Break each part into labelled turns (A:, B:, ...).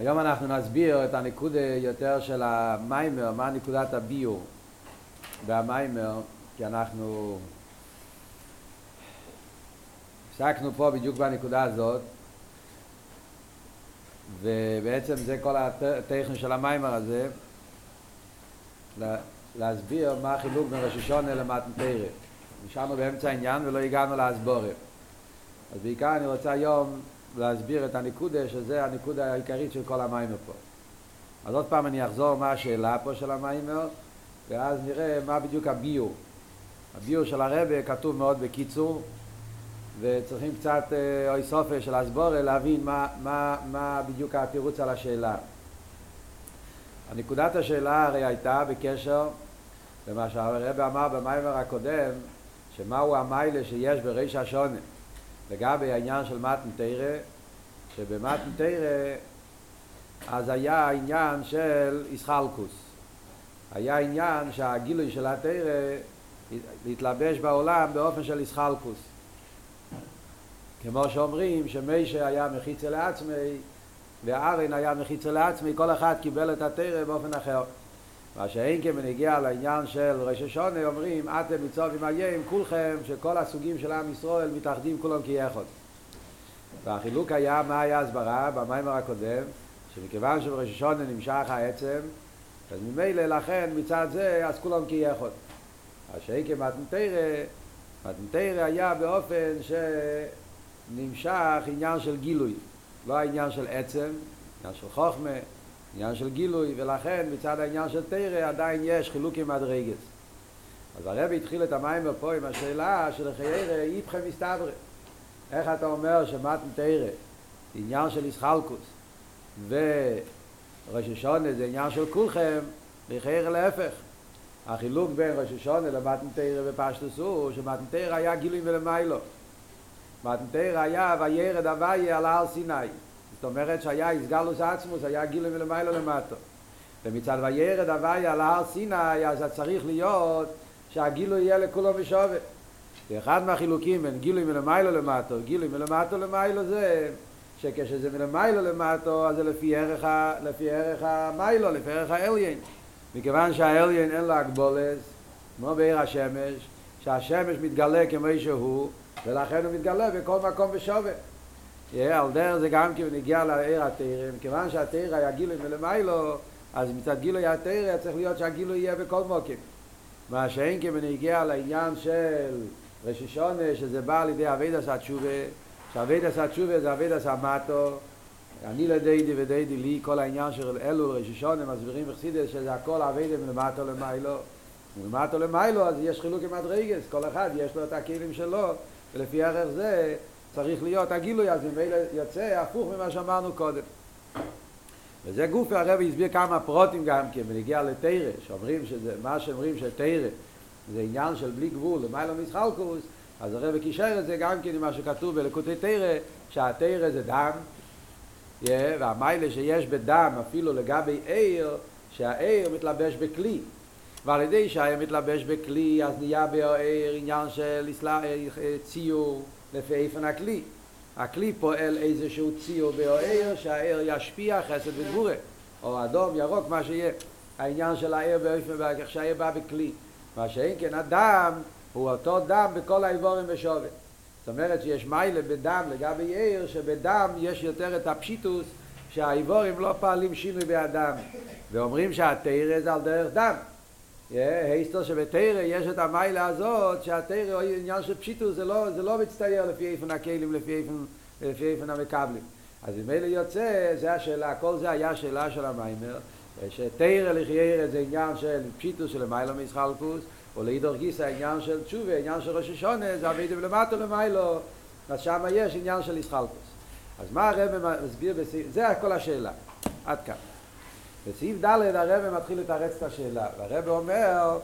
A: היום אנחנו נסביר את הנקודה יותר של המיימר, מה נקודת הביור והמיימר, כי אנחנו הפסקנו פה בדיוק בנקודה הזאת ובעצם זה כל הטכני של המיימר הזה להסביר מה החילוק בין ראש השונה למתנתרא נשארנו באמצע העניין ולא הגענו להסבורת. אז בעיקר אני רוצה היום להסביר את הנקודה שזה הנקודה העיקרית של כל המיימר פה. אז עוד פעם אני אחזור מה השאלה פה של המיימר ואז נראה מה בדיוק הביור. הביור של הרבה כתוב מאוד בקיצור וצריכים קצת אוי סופה של הסבורה להבין מה, מה, מה בדיוק התירוץ על השאלה. הנקודת השאלה הרי הייתה בקשר למה שהרב אמר במיימר הקודם, שמהו המיילה שיש בריש השונה לגבי העניין של מתן תרא, שבמתן תרא אז היה העניין של איסחלקוס. היה עניין שהגילוי של התרא להתלבש בעולם באופן של איסחלקוס. כמו שאומרים שמיישה היה מחיצה לעצמי וארן היה מחיצה לעצמי, כל אחד קיבל את התרא באופן אחר. מה שאין כן בנגיע לעניין של ראש השונה אומרים אתם מצוב עם הים כולכם שכל הסוגים של עם ישראל מתאחדים כולם כיחד. והחילוק היה מה היה הסברה במיימר הקודם שמכיוון שבראש השונה נמשך העצם אז ממילא לכן מצד זה אז כולם כיחד. מה שאין כן מתנתרא מתנתרא היה באופן ש... נמשך עניין של גילוי, לא העניין של עצם, עניין של חוכמה, עניין של גילוי, ולכן מצד העניין של תרא עדיין יש חילוק עם מדרגס. אז הרב התחיל את המים פה עם השאלה של חיירה איפכם מסתברא. איך אתה אומר שמתן תרא עניין של איסחלקוס וראש השונה זה עניין של כולכם, לחיירה להפך. החילוק בין ראש השונה למתן תרא ופשטוס הוא שמתן תרא היה גילוי מלמיילו. מתנתר היה וירד הוויה על הר סיני. זאת אומרת שהיה איסגלוס עצמוס, היה גילוי מלמיילו למטו. ומצד וירד הוויה על הר סיני, אז צריך להיות שהגילוי יהיה לכולו בשווה. ואחד מהחילוקים בין גילוי מלמיילו למטו, גילוי מלמטו למיילו זה שכשזה מלמיילו למטו, אז זה לפי ערך, לפי ערך המיילו, לפי ערך האליין. מכיוון שהאליין אין לו הגבולס, כמו בעיר השמש, שהשמש מתגלה כמו שהוא, ולכן הוא מתגלה בכל מקום בשווה. על דרך זה גם כי הוא נגיע לעיר התרא, מכיוון היה גילוי מלמיילו, אז מצד גילוי התרא צריך להיות שהגילוי יהיה בכל מוקים. מה שאין כי לעניין של רשישונה, שזה בא על ידי אבידס התשובה, שאבידס התשובה זה אבידס המטו, אני לדיידי ודיידי לי, כל העניין של אלו רשישונה מסבירים בחסידס שזה הכל אבידה מלמטו למיילו. מלמטו למיילו אז יש חילוק עם מדרגס, כל אחד יש לו את הכלים שלו. ולפי ערך זה צריך להיות הגילוי, אז ממילא יוצא הפוך ממה שאמרנו קודם. וזה גוף הרב הסביר כמה פרוטים גם כן, ונגיע לתרא, שאומרים שזה, מה שאומרים שתרא זה עניין של בלי גבול, למעלה מסחלקוס, אז הרב קישר את זה גם כן עם מה שכתוב בלקוטי תרא, שהתרא זה דם, yeah, והמיילה שיש בדם אפילו לגבי עיר, שהעיר מתלבש בכלי. ועל ידי שהעיר מתלבש בכלי, אז נהיה בעיר עניין של ציור לפי איפן הכלי. הכלי פועל איזשהו ציור בעיר, שהעיר ישפיע חסד וגבורה, או אדום, ירוק, מה שיהיה. העניין של העיר באופן, איך שהעיר בא בכלי. מה שאין כן, הדם הוא אותו דם בכל האיבורים בשווה. זאת אומרת שיש מיילה בדם לגבי עיר, שבדם יש יותר את הפשיטוס, שהאיבורים לא פעלים שינוי באדם. ואומרים שהתרא זה על דרך דם. היסטר שבתרא יש את המיילה הזאת שהתרא הוא עניין של פשיטוס זה לא, זה לא מצטייר לפי איפן הכלים לפי איפן, לפי איפן המקבלים אז אם אלה יוצא זה השאלה כל זה היה שאלה של המיימר שתרא לחיירא זה עניין של פשיטוס של מיילה מסחלקוס או להידור גיסא עניין של תשובה עניין של ראש השונה זה אבידה ולמטו למיילו אז שם יש עניין של מסחלקוס אז מה הרב מסביר בסעיף זה כל השאלה עד כאן בסעיף ד' הרב מתחיל לתרץ את השאלה, והרב אומר,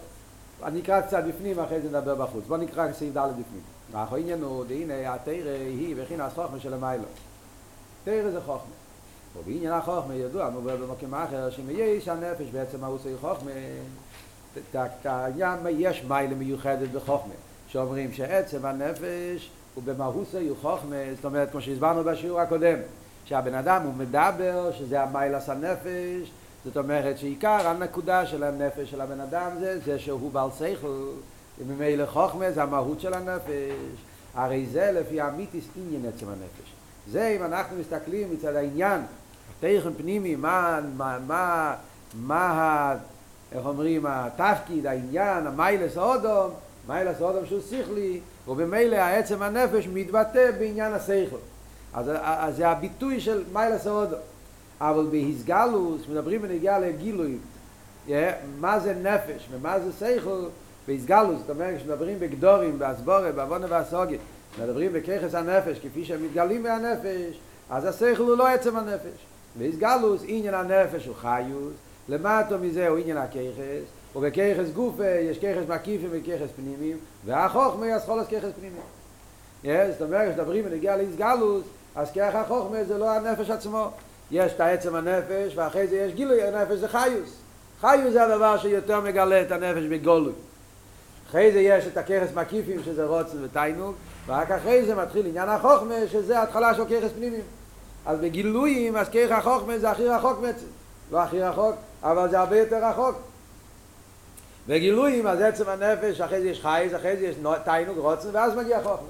A: אני אקרא קצת בפנים, אחרי זה נדבר בחוץ. בוא נקרא סעיף ד' בפנים. אנחנו העניין הוא, הנה התרא היא וכין הסחוכמה של המיילו. תרא זה חוכמה. ובעניין החוכמה ידוע, מובא במקום אחר, שמייש הנפש בעצם היא חוכמה. העניין יש מיילה מיוחדת בחוכמה, שאומרים שעצם הנפש הוא במהות היא חוכמה, זאת אומרת, כמו שהסברנו בשיעור הקודם, שהבן אדם הוא מדבר, שזה המיילס הנפש, זאת אומרת שעיקר הנקודה של הנפש של הבן אדם זה, זה שהוא בעל שכל, וממילא חוכמה זה המהות של הנפש, הרי זה לפי המיתיס עניין עצם הנפש. זה אם אנחנו מסתכלים מצד העניין, תכן פנימי, מה, מה, מה, מה, איך אומרים, התפקיד, העניין, המיילס האודום, מיילס האודום שהוא שכלי, ובמילא העצם הנפש מתבטא בעניין השכל. אז, אז זה הביטוי של מיילס האודום. אבל בהסגלוס, מדברים בנגיעה לגילוי, yeah, מה זה נפש ומה זה שכל, בהסגלוס, זאת אומרת, כשמדברים בגדורים, באסבורה, בעוונה והסוגיה, מדברים בככס הנפש, כפי שהם מתגלים מהנפש, אז הוא לא עצם הנפש. בהסגלוס, עניין הנפש הוא חיוס, למטו מזה הוא עניין הככס, ובככס גופה יש ככס מקיפים וככס פנימיים, והחוכמה יש חולס ככס פנימיים. Yeah, זאת אומרת, כשמדברים בנגיעה להסגלוס, אז ככה החוכמה זה לא הנפש עצמו. יש את העצם הנפש, ואחרי זה יש גילוי הנפש, זה חיוס. חיוס זה הדבר שיותר מגלה את הנפש בגולוי. אחרי זה יש את הככס מקיפים, שזה רוצן ותיינוג, ורק אחרי זה מתחיל עניין החוכמה, שזה התחלה של ככס פנימיים. אז בגילויים, אז ככס החוכמה זה הכי רחוק בעצם. לא הכי רחוק, אבל זה הרבה יותר רחוק. בגילויים, אז עצם הנפש, אחרי זה יש חייס, אחרי זה יש תיינוג, רוצן, ואז מגיע חוכמה.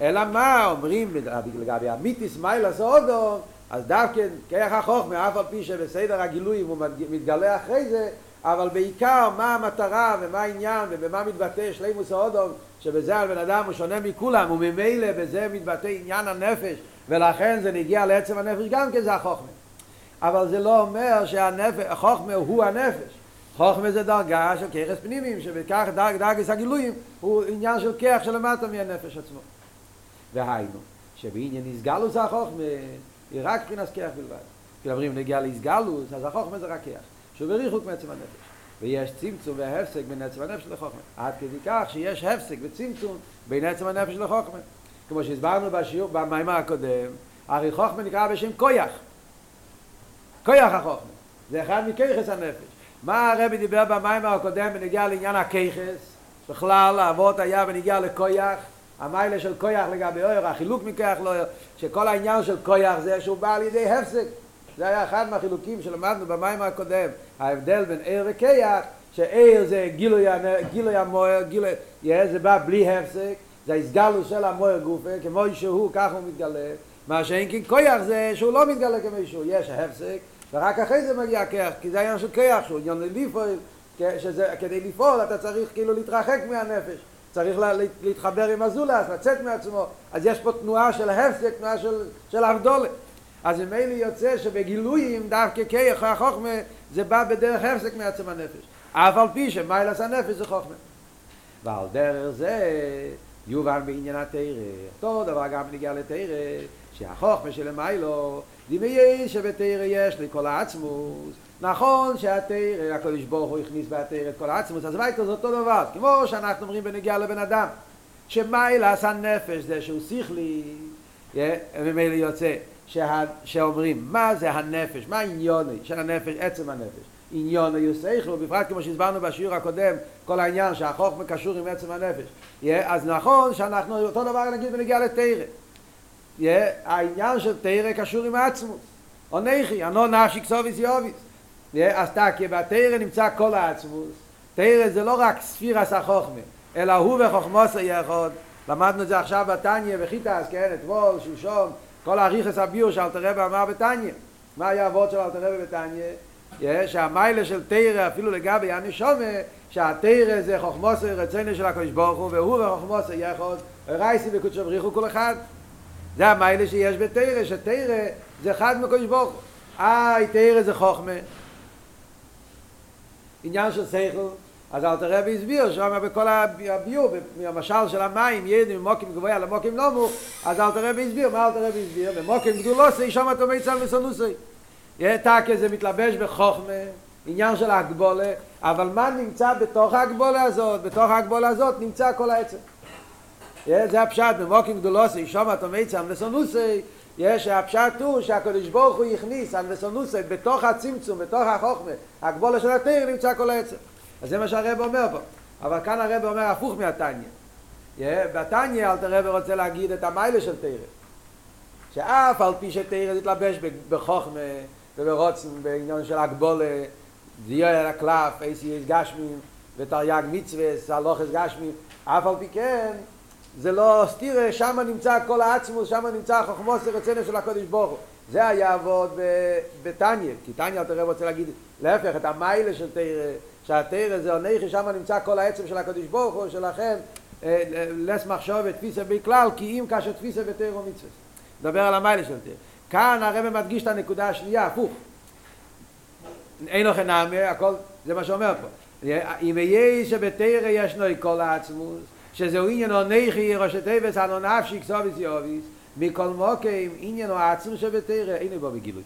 A: אלא מה אומרים לגבי המיתיס מיילס אודו, אז דווקא כרך החוכמה, אף על פי שבסדר הגילויים הוא מתגלה אחרי זה, אבל בעיקר מה המטרה ומה העניין ובמה מתבטא שלימוס האודום, שבזה על בן אדם הוא שונה מכולם, וממילא בזה מתבטא עניין הנפש, ולכן זה נגיע לעצם הנפש גם כן זה החוכמה. אבל זה לא אומר שהחוכמה הוא הנפש. חוכמה זה דרגה של ככס פנימיים, שבכך דרג, דרגס הגילויים הוא עניין של כרך שלמטה מהנפש עצמו. והיינו, שבעניין נסגלוס החוכמה היא רק מבחינת כיח בלבד. כשמדברים נגיע לאיסגלוס, אז החוכמה זה רק כיח, שהוא בריחוק מעצם הנפש. ויש צמצום והפסק בין עצם הנפש לחוכמה. עד כדי כך שיש הפסק וצמצום בין עצם הנפש לחוכמה. כמו שהסברנו בשיעור, במיימר הקודם, הרי חוכמה נקרא בשם כויח. כויח החוכמה. זה אחד מכיחס הנפש. מה הרבי דיבר במיימר הקודם בנגיע לעניין הכיחס? בכלל, האבות היה בנגיע לכויח. המיילה של כויח לגבי אויר, החילוק מכויח לא אויר, שכל העניין של כויח זה שהוא בא על ידי הפסק. זה היה אחד מהחילוקים שלמדנו במים הקודם, ההבדל בין עיר וכיח, שעיר זה גילוי, גילוי המויר, גילוי, זה בא בלי הפסק, זה הסגלו של המויר גופה, כמו שהוא, ככה הוא מתגלה, מה שאין כן כויח זה שהוא לא מתגלה כמו שהוא, יש הפסק, ורק אחרי זה מגיע כיח, כי זה העניין של כיח, שהוא עניין לפעול, שזה, כדי לפעול אתה צריך כאילו להתרחק מהנפש. צריך לה, להתחבר עם הזולס, לצאת מעצמו, אז יש פה תנועה של הפסק, תנועה של, של אבדולה. אז ממילא יוצא שבגילויים דווקא כיח החוכמה זה בא בדרך הפסק מעצם הנפש. אף על פי שמיילס הנפש זה חוכמה. ועל דרך זה יובן בעניין התרא. אותו דבר גם נגיע לתרא, שהחוכמה שלמיילו, דמי שבתרא יש לכל העצמוס, נכון שהתרא, הקדוש ברוך הוא הכניס בהתרא את כל העצמוס, אז וייטו זה אותו דבר, כמו שאנחנו אומרים בנגיעה לבן אדם, שמיילס הנפש זה שהוא שכלי, וממילא יוצא, שה, שאומרים מה זה הנפש, מה העניוני של הנפש, עצם הנפש, עניוני הוא שכל, בפרט כמו שהסברנו בשיעור הקודם, כל העניין שהחוכמה קשור עם עצם הנפש, אז נכון שאנחנו אותו דבר נגיד בנגיעה לתרא, העניין של תרא קשור עם העצמוס, או נכי, ענו נפשי כסוביס יוביס, אז תקי בתרא נמצא כל העצמוס תרא זה לא רק ספירס החוכמה אלא הוא וחוכמוס היחוד. למדנו את זה עכשיו בתניא וחיטס כן אתמול שלשום כל הריחס הביור שאלתר רבי אמר בתניא. מה היה אבות של אלתר רבי בתניא? שהמיילה של תרא אפילו לגבי הנשומה שהתרא זה חוכמוס רצינו של הקדוש ברוך הוא והוא וחוכמוס היחוד רייסי וקודשו בריחו כל אחד. זה המיילה שיש בתרא שתרא זה אחד מקודש ברוך הוא. איי תרא זה חוכמה עניין של שכל, אז אל תראה והסביר שם בכל הביור, במשל של המים, ידעים ממוקים גבוה למוקים נמוך, אז אל תראה והסביר, מה אל תראה והסביר? במוקים גדולוסי, שם אתה מיצל וסנוסי. תקה זה מתלבש בחוכמה, עניין של הגבולה, אבל מה נמצא בתוך הגבולה הזאת? בתוך הגבולה הזאת נמצא כל העצם. זה הפשט, במוקים גדולוסי, שם אתה מיצל וסנוסי, יש הפשט הוא שהקדוש ברוך הוא הכניס הנבסונוסת בתוך הצמצום, בתוך החוכמה, הגבולה של התיר נמצא כל העצם. אז זה מה שהרב אומר פה. אבל כאן הרב אומר הפוך מהתניא. בתניא אלתר רב רוצה להגיד את המיילה של תיר. שאף על פי שתראה זה תלבש בחוכמה וברוצן בעניין של הגבולה דיור על הקלף, איסי יש גשמים ותרי"ג מצווה, סלוחס גשמים אף על פי כן זה לא סתירה, שם נמצא כל העצמוס, שם נמצא החוכמוס הרצנה של הקודש ברוך הוא זה היה עבוד בתניא, כי תניא אתה רוצה להגיד להפך, את המיילה של תראה שהתרא זה עונכי, שם נמצא כל העצם של הקדוש ברוך הוא, שלכן לס מחשוב ותפיסה בכלל, כי אם כאשר תפיסה ותרא ומצווה. נדבר על המיילה של תרא. כאן הרב מדגיש את הנקודה השנייה, הפוך. אין לכם נעמה, הכל, זה מה שאומר פה. אם יהיה שבתרא ישנו כל העצמוס, שזהו עניין עונכי, ראש הטבס, אנו נפשי, כסוביס יוביס, מכל מוקים, עניין העצמוס שבתרא, אין בו בגילוי.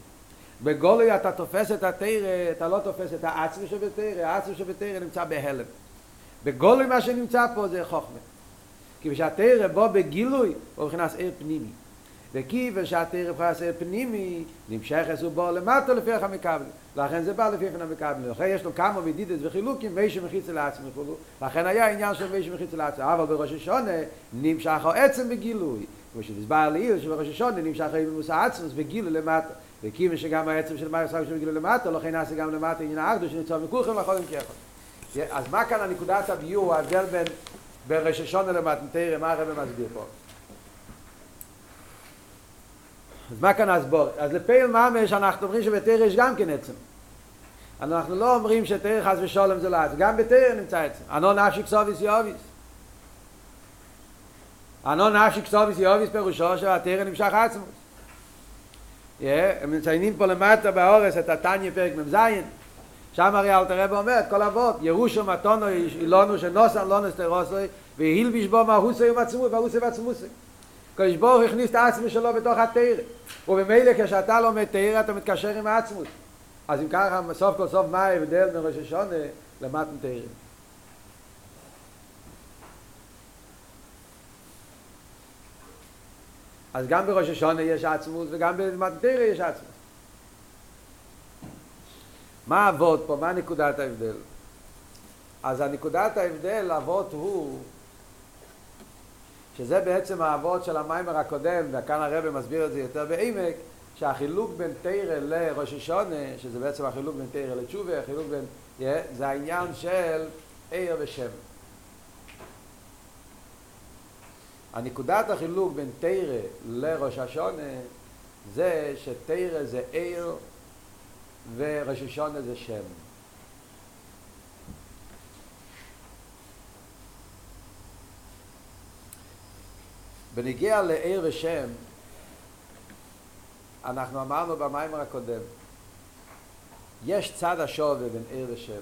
A: בגולוי אתה תופס את התרא, אתה לא תופס את העצמי שבתרא, העצמי שבתרא נמצא בהלם. בגולוי מה שנמצא פה זה חוכמה. כי כשהתרא בוא בגילוי, הוא נכנס עיר פנימי. ושהתרא נכנס עיר פנימי, נמשך עשו בו למטה לפי איך המקבלים. לכן זה בא לפי איך המקבלים. לכן יש לו כמה מדידס וחילוקים, מי שמחיץ לעצמי וכולו. לכן היה עניין של מי שמחיץ לעצמי. אבל בראש השונה נמשך העצם בגילוי. כמו שנסבר לעיל שבראש השונה נמשך העצמי עצמוס בגילוי למטה. וכיוון שגם העצם של מאיר סבא שמגיע למטה, לכן נעשה גם למטה עניין האחדו שנמצא מכולכם לכל כאחד. אז מה כאן הנקודת הביור, ההבדל בין, בין רששונה למטנטרם, מה הרב מסביר פה? אז מה כאן הסבור? אז לפייל ממש אנחנו אומרים שבתרא יש גם כן עצם. אנחנו לא אומרים שתרא חס ושולם זה לא עצם, גם בתרא נמצא עצם. אנו נפשי כסוביס יוביס. אנו נפשי כסוביס יוביס פירושו שהתרא נמשך עצמוס. הם מציינים פה למטה באורס את התניא פרק מ"ז שם הרי אלתר רב אומר את כל אבות ירושו מתונו אילונו שנוסן לא נסתרוסוי והילביש בו מהוסי ומצמוס והוסי ועצמוסי קדוש ברוך הכניס את העצמי שלו בתוך התרא ובמילא כשאתה לומד תרא אתה מתקשר עם העצמוס אז אם ככה סוף כל סוף מה ההבדל מראש השונה למתן תרא אז גם בראש השונה יש עצמות וגם במטרה יש עצמות. מה אבות פה? מה נקודת ההבדל? אז הנקודת ההבדל, אבות הוא, שזה בעצם האבות של המיימר הקודם, וכאן הרב מסביר את זה יותר בעמק, שהחילוק בין תרא לראש השונה, שזה בעצם החילוק בין תרא לתשובה, החילוק בין, זה העניין של עיר ושם. הנקודת החילוק בין תרא לראש השונה זה שתרא זה עיר וראש השונה זה שם. בנגיע לעיר ושם, אנחנו אמרנו במיימר הקודם, יש צד השווה בין עיר ושם.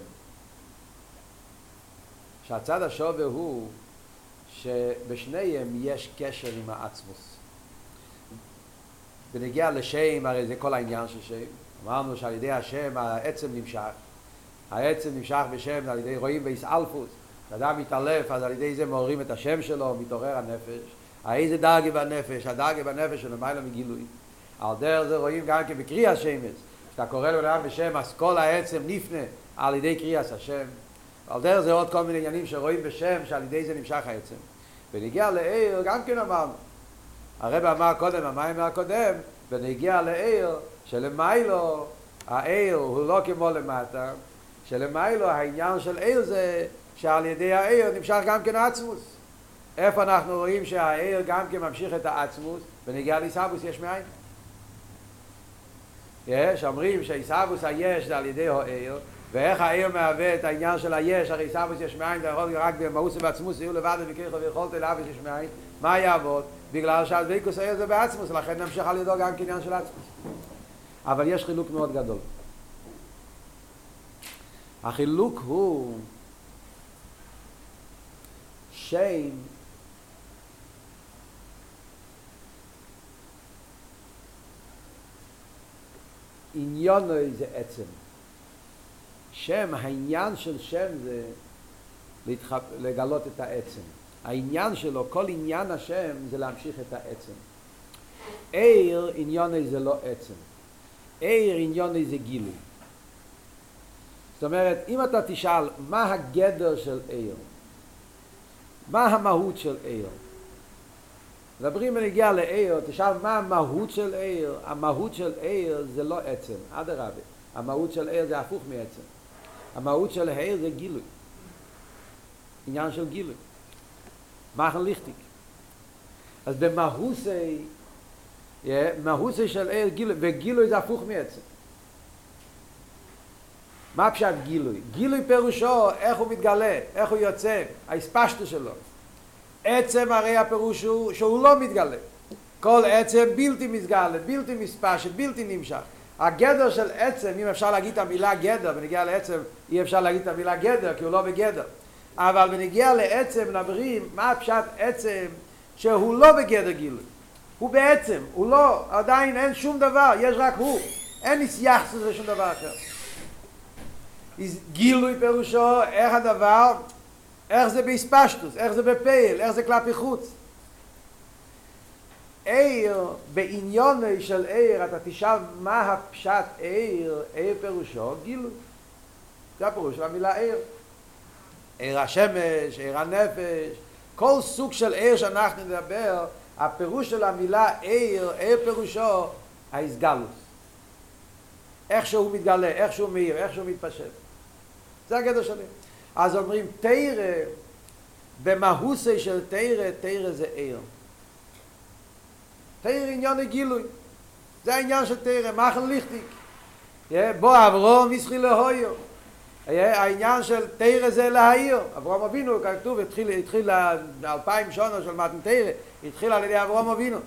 A: שהצד השווה הוא שבשניהם יש קשר עם העצמוס. בנגיע לשם, הרי זה כל העניין של שם. אמרנו שעל ידי השם העצם נמשך. העצם נמשך בשם על ידי רואים באיסאלפוס. כשאדם מתעלף, אז על ידי זה מעוררים את השם שלו, מתעורר הנפש. האיזה דרגי בנפש? הדרגי בנפש של למעלה מגילוי. על דרך זה רואים גם כן בקריאה השמש. כשאתה קורא לבן בשם, אז כל העצם נפנה על ידי קריאס השם. על דרך זה עוד כל מיני עניינים שרואים בשם, שעל ידי זה נמשך העצם. ונגיע לעיר, גם כן אמרנו. הרב אמר קודם, המים הקודם, ונגיע לעיר, שלמיילו, העיר הוא לא כמו למטה, שלמיילו העניין של עיר זה שעל ידי העיר נמשך גם כן העצמוס. איפה אנחנו רואים שהעיר גם כן ממשיך את העצמוס, ונגיע לעיסאוווס יש מאין. יש, אומרים שעיסאוווס היש זה על ידי העיר, ואיך העיר מהווה את העניין של היש, הרי סבוס יש מאין, אתה יכול רק במאוס ובעצמוס, יהיו לבד וככה ויכולת אליו יש מאין, מה יעבוד? בגלל שהדבקוס העיר זה בעצמוס, לכן נמשיך על ידו גם כעניין של עצמוס. אבל יש חילוק מאוד גדול. החילוק הוא שם עניונו זה עצם. שם, העניין של שם זה להתח... לגלות את העצם. העניין שלו, כל עניין השם זה להמשיך את העצם. עיר עניוני זה לא עצם. עיר עניוני זה גילוי. זאת אומרת, אם אתה תשאל מה הגדר של עיר, מה המהות של עיר, מדברים בנגיע לעיר, תשאל מה המהות של עיר? המהות של עיר זה לא עצם, אדרבה. המהות של עיר זה הפוך מעצם. המהות של עיר זה גילוי. עניין של גילוי. מחן ליכטיק. אז במהוסי, מהוסי של עיר גילוי, וגילוי זה הפוך מעצם. מה פשט גילוי? גילוי פירושו איך הוא מתגלה, איך הוא יוצא, ההספשטו שלו. עצם הרי הפירוש הוא שהוא לא מתגלה. כל עצם בלתי מסגלה, בלתי מספשת, בלתי נמשך. הגדר של עצם, אם אפשר להגיד את המילה גדר, בנגיע לעצם אי אפשר להגיד את המילה גדר, כי הוא לא בגדר. אבל בנגיע לעצם נברים, מה פשט עצם שהוא לא בגדר גילוי. הוא בעצם, הוא לא, עדיין אין שום דבר, יש רק הוא. אין ניסייחס לזה שום דבר אחר. גילוי פירושו איך הדבר, איך זה בהספשטוס, איך זה בפייל, איך זה כלפי חוץ. עיר, בעניוני של עיר, אתה תשאל מה הפשט עיר, עיר פירושו גילוי. זה הפירוש של המילה עיר. עיר השמש, עיר הנפש, כל סוג של עיר שאנחנו נדבר, הפירוש של המילה עיר, עיר פירושו ההסגלוס. איך שהוא מתגלה, איך שהוא מאיר, איך שהוא מתפשט. זה הגדר שלי. אז אומרים תירא, במהוסי של תירא, תירא זה עיר. תירא עניין הגילוי. זה העניין של תירא, מחן ליכטיק. בוא אברום ישחי להויו. העניין של תירא זה להעיר. אברום אבינו, כתוב, התחיל, התחיל אלפיים שונו של מתן תירא, התחיל על ידי אברום אבינו.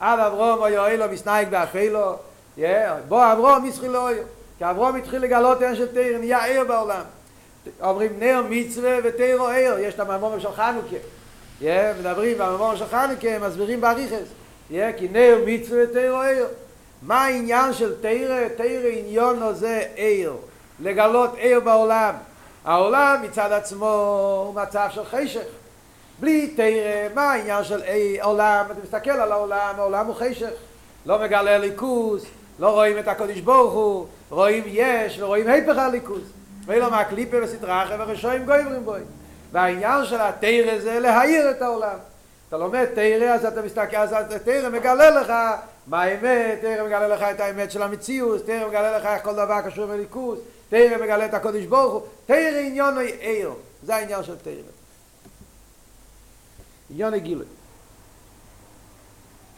A: אב אברום או יואלו מסנייק באפילו, בוא אברום ישחי להויו. כי אברום התחיל לגלות עניין של תירא, נהיה עיר בעולם. אומרים נר מצווה ותירו עיר, יש את המאמור של חנוכה. Yeah, מדברים במאמור של חנוכה, מסבירים באריכס. כי נר מצווה ותירו עיר. מה העניין של תירה? תירה עניון זה עיר. לגלות עיר בעולם. העולם מצד עצמו הוא מצב של חשך. בלי תירה, מה העניין של עיר, עולם? אתה מסתכל על העולם, העולם הוא חשך. לא מגלה ליכוס, לא רואים את הקודש ברוך הוא, רואים יש ורואים היפך הליכוס. ואילו מה קליפה וסדרה ורשועים גויברים בוי. והעניין של התרא זה להעיר את העולם. אתה לומד תרא אז אתה מסתכל, אז תרא מגלה לך מה האמת, תרא מגלה לך את האמת של המציאות, תרא מגלה לך איך כל דבר קשור בליכוס, תרא מגלה את הקודש ברוך הוא, תרא עניון עיר, זה העניין של תרא. עניון הגילוי.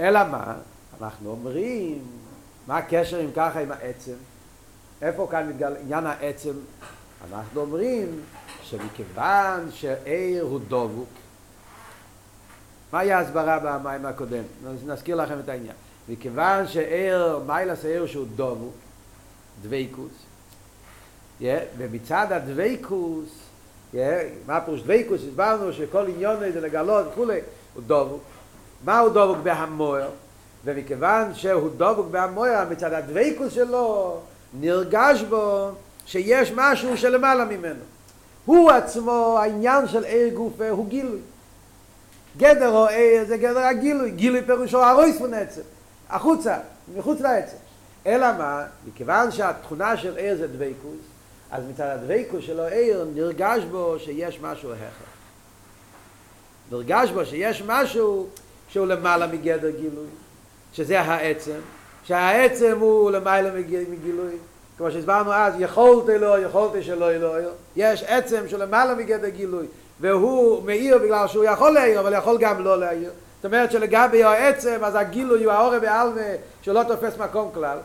A: אלא מה? אנחנו אומרים, מה הקשר עם ככה עם העצם? איפה כאן מתגלה עניין העצם? אנחנו אומרים שמכיוון שעיר הוא דבוק, מהי ההסברה במים הקודם? נזכיר לכם את העניין. מכיוון שעיר, מיילס העיר שהוא דבוק, דבייקוס, yeah, ומצד הדבייקוס, yeah, מה פירוש דבייקוס? הסברנו שכל עניון זה לגלות וכולי, הוא דבוק. מה הוא דבוק בהמויר? ומכיוון שהוא דבוק בהמויר, מצד הדבייקוס שלו, נרגש בו שיש משהו שלמעלה ממנו. הוא עצמו, העניין של עיר גופה הוא גילוי. גדר או עיר זה גדר הגילוי, גילוי פירושו הרויס עצם, החוצה, מחוץ לעצם. אלא מה? מכיוון שהתכונה של עיר זה דבייקוס, אז מצד הדבייקוס שלו עיר נרגש בו שיש משהו הכר. נרגש בו שיש משהו שהוא למעלה מגדר גילוי, שזה העצם, שהעצם הוא למעלה מגילוי, כמו שהסברנו אז, יכולת אלוהי, יכולת שלא אלוהי, יש עצם של למעלה מגדר גילוי, והוא מאיר בגלל שהוא יכול להעיר, אבל יכול גם לא להעיר. זאת אומרת שלגבי העצם, אז הגילוי הוא העורב בעלמה שלא תופס מקום כלל.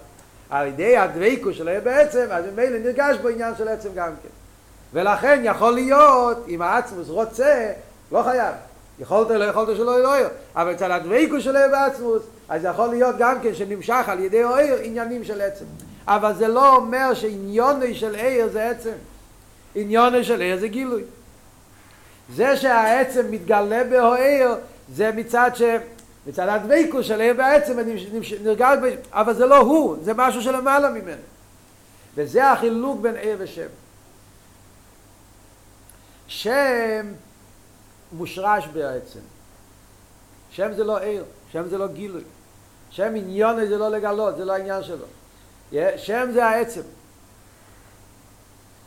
A: על ידי הדבקו של העיר בעצם, אז ממילא נרגש בו עניין של עצם גם כן. ולכן יכול להיות, אם העצמוס רוצה, לא חייב. יכולת לא יכולת שלא אלוהי, אבל אצל הדבקו של העיר בעצמוס, אז יכול להיות גם כן שנמשך על ידי העיר עניינים של עצם. אבל זה לא אומר שעניוני של עיר זה עצם. עניוני של עיר זה גילוי. זה שהעצם מתגלה בהעיר זה מצד ש... מצד הדבקות של עיר בעצם נרגש ב... אבל זה לא הוא, זה משהו שלמעלה ממנו. וזה החילוק בין עיר ושם. שם מושרש בעצם. שם זה לא עיר, שם זה לא גילוי. שם עניוני זה לא לגלות, זה לא העניין שלו. שם זה העצם.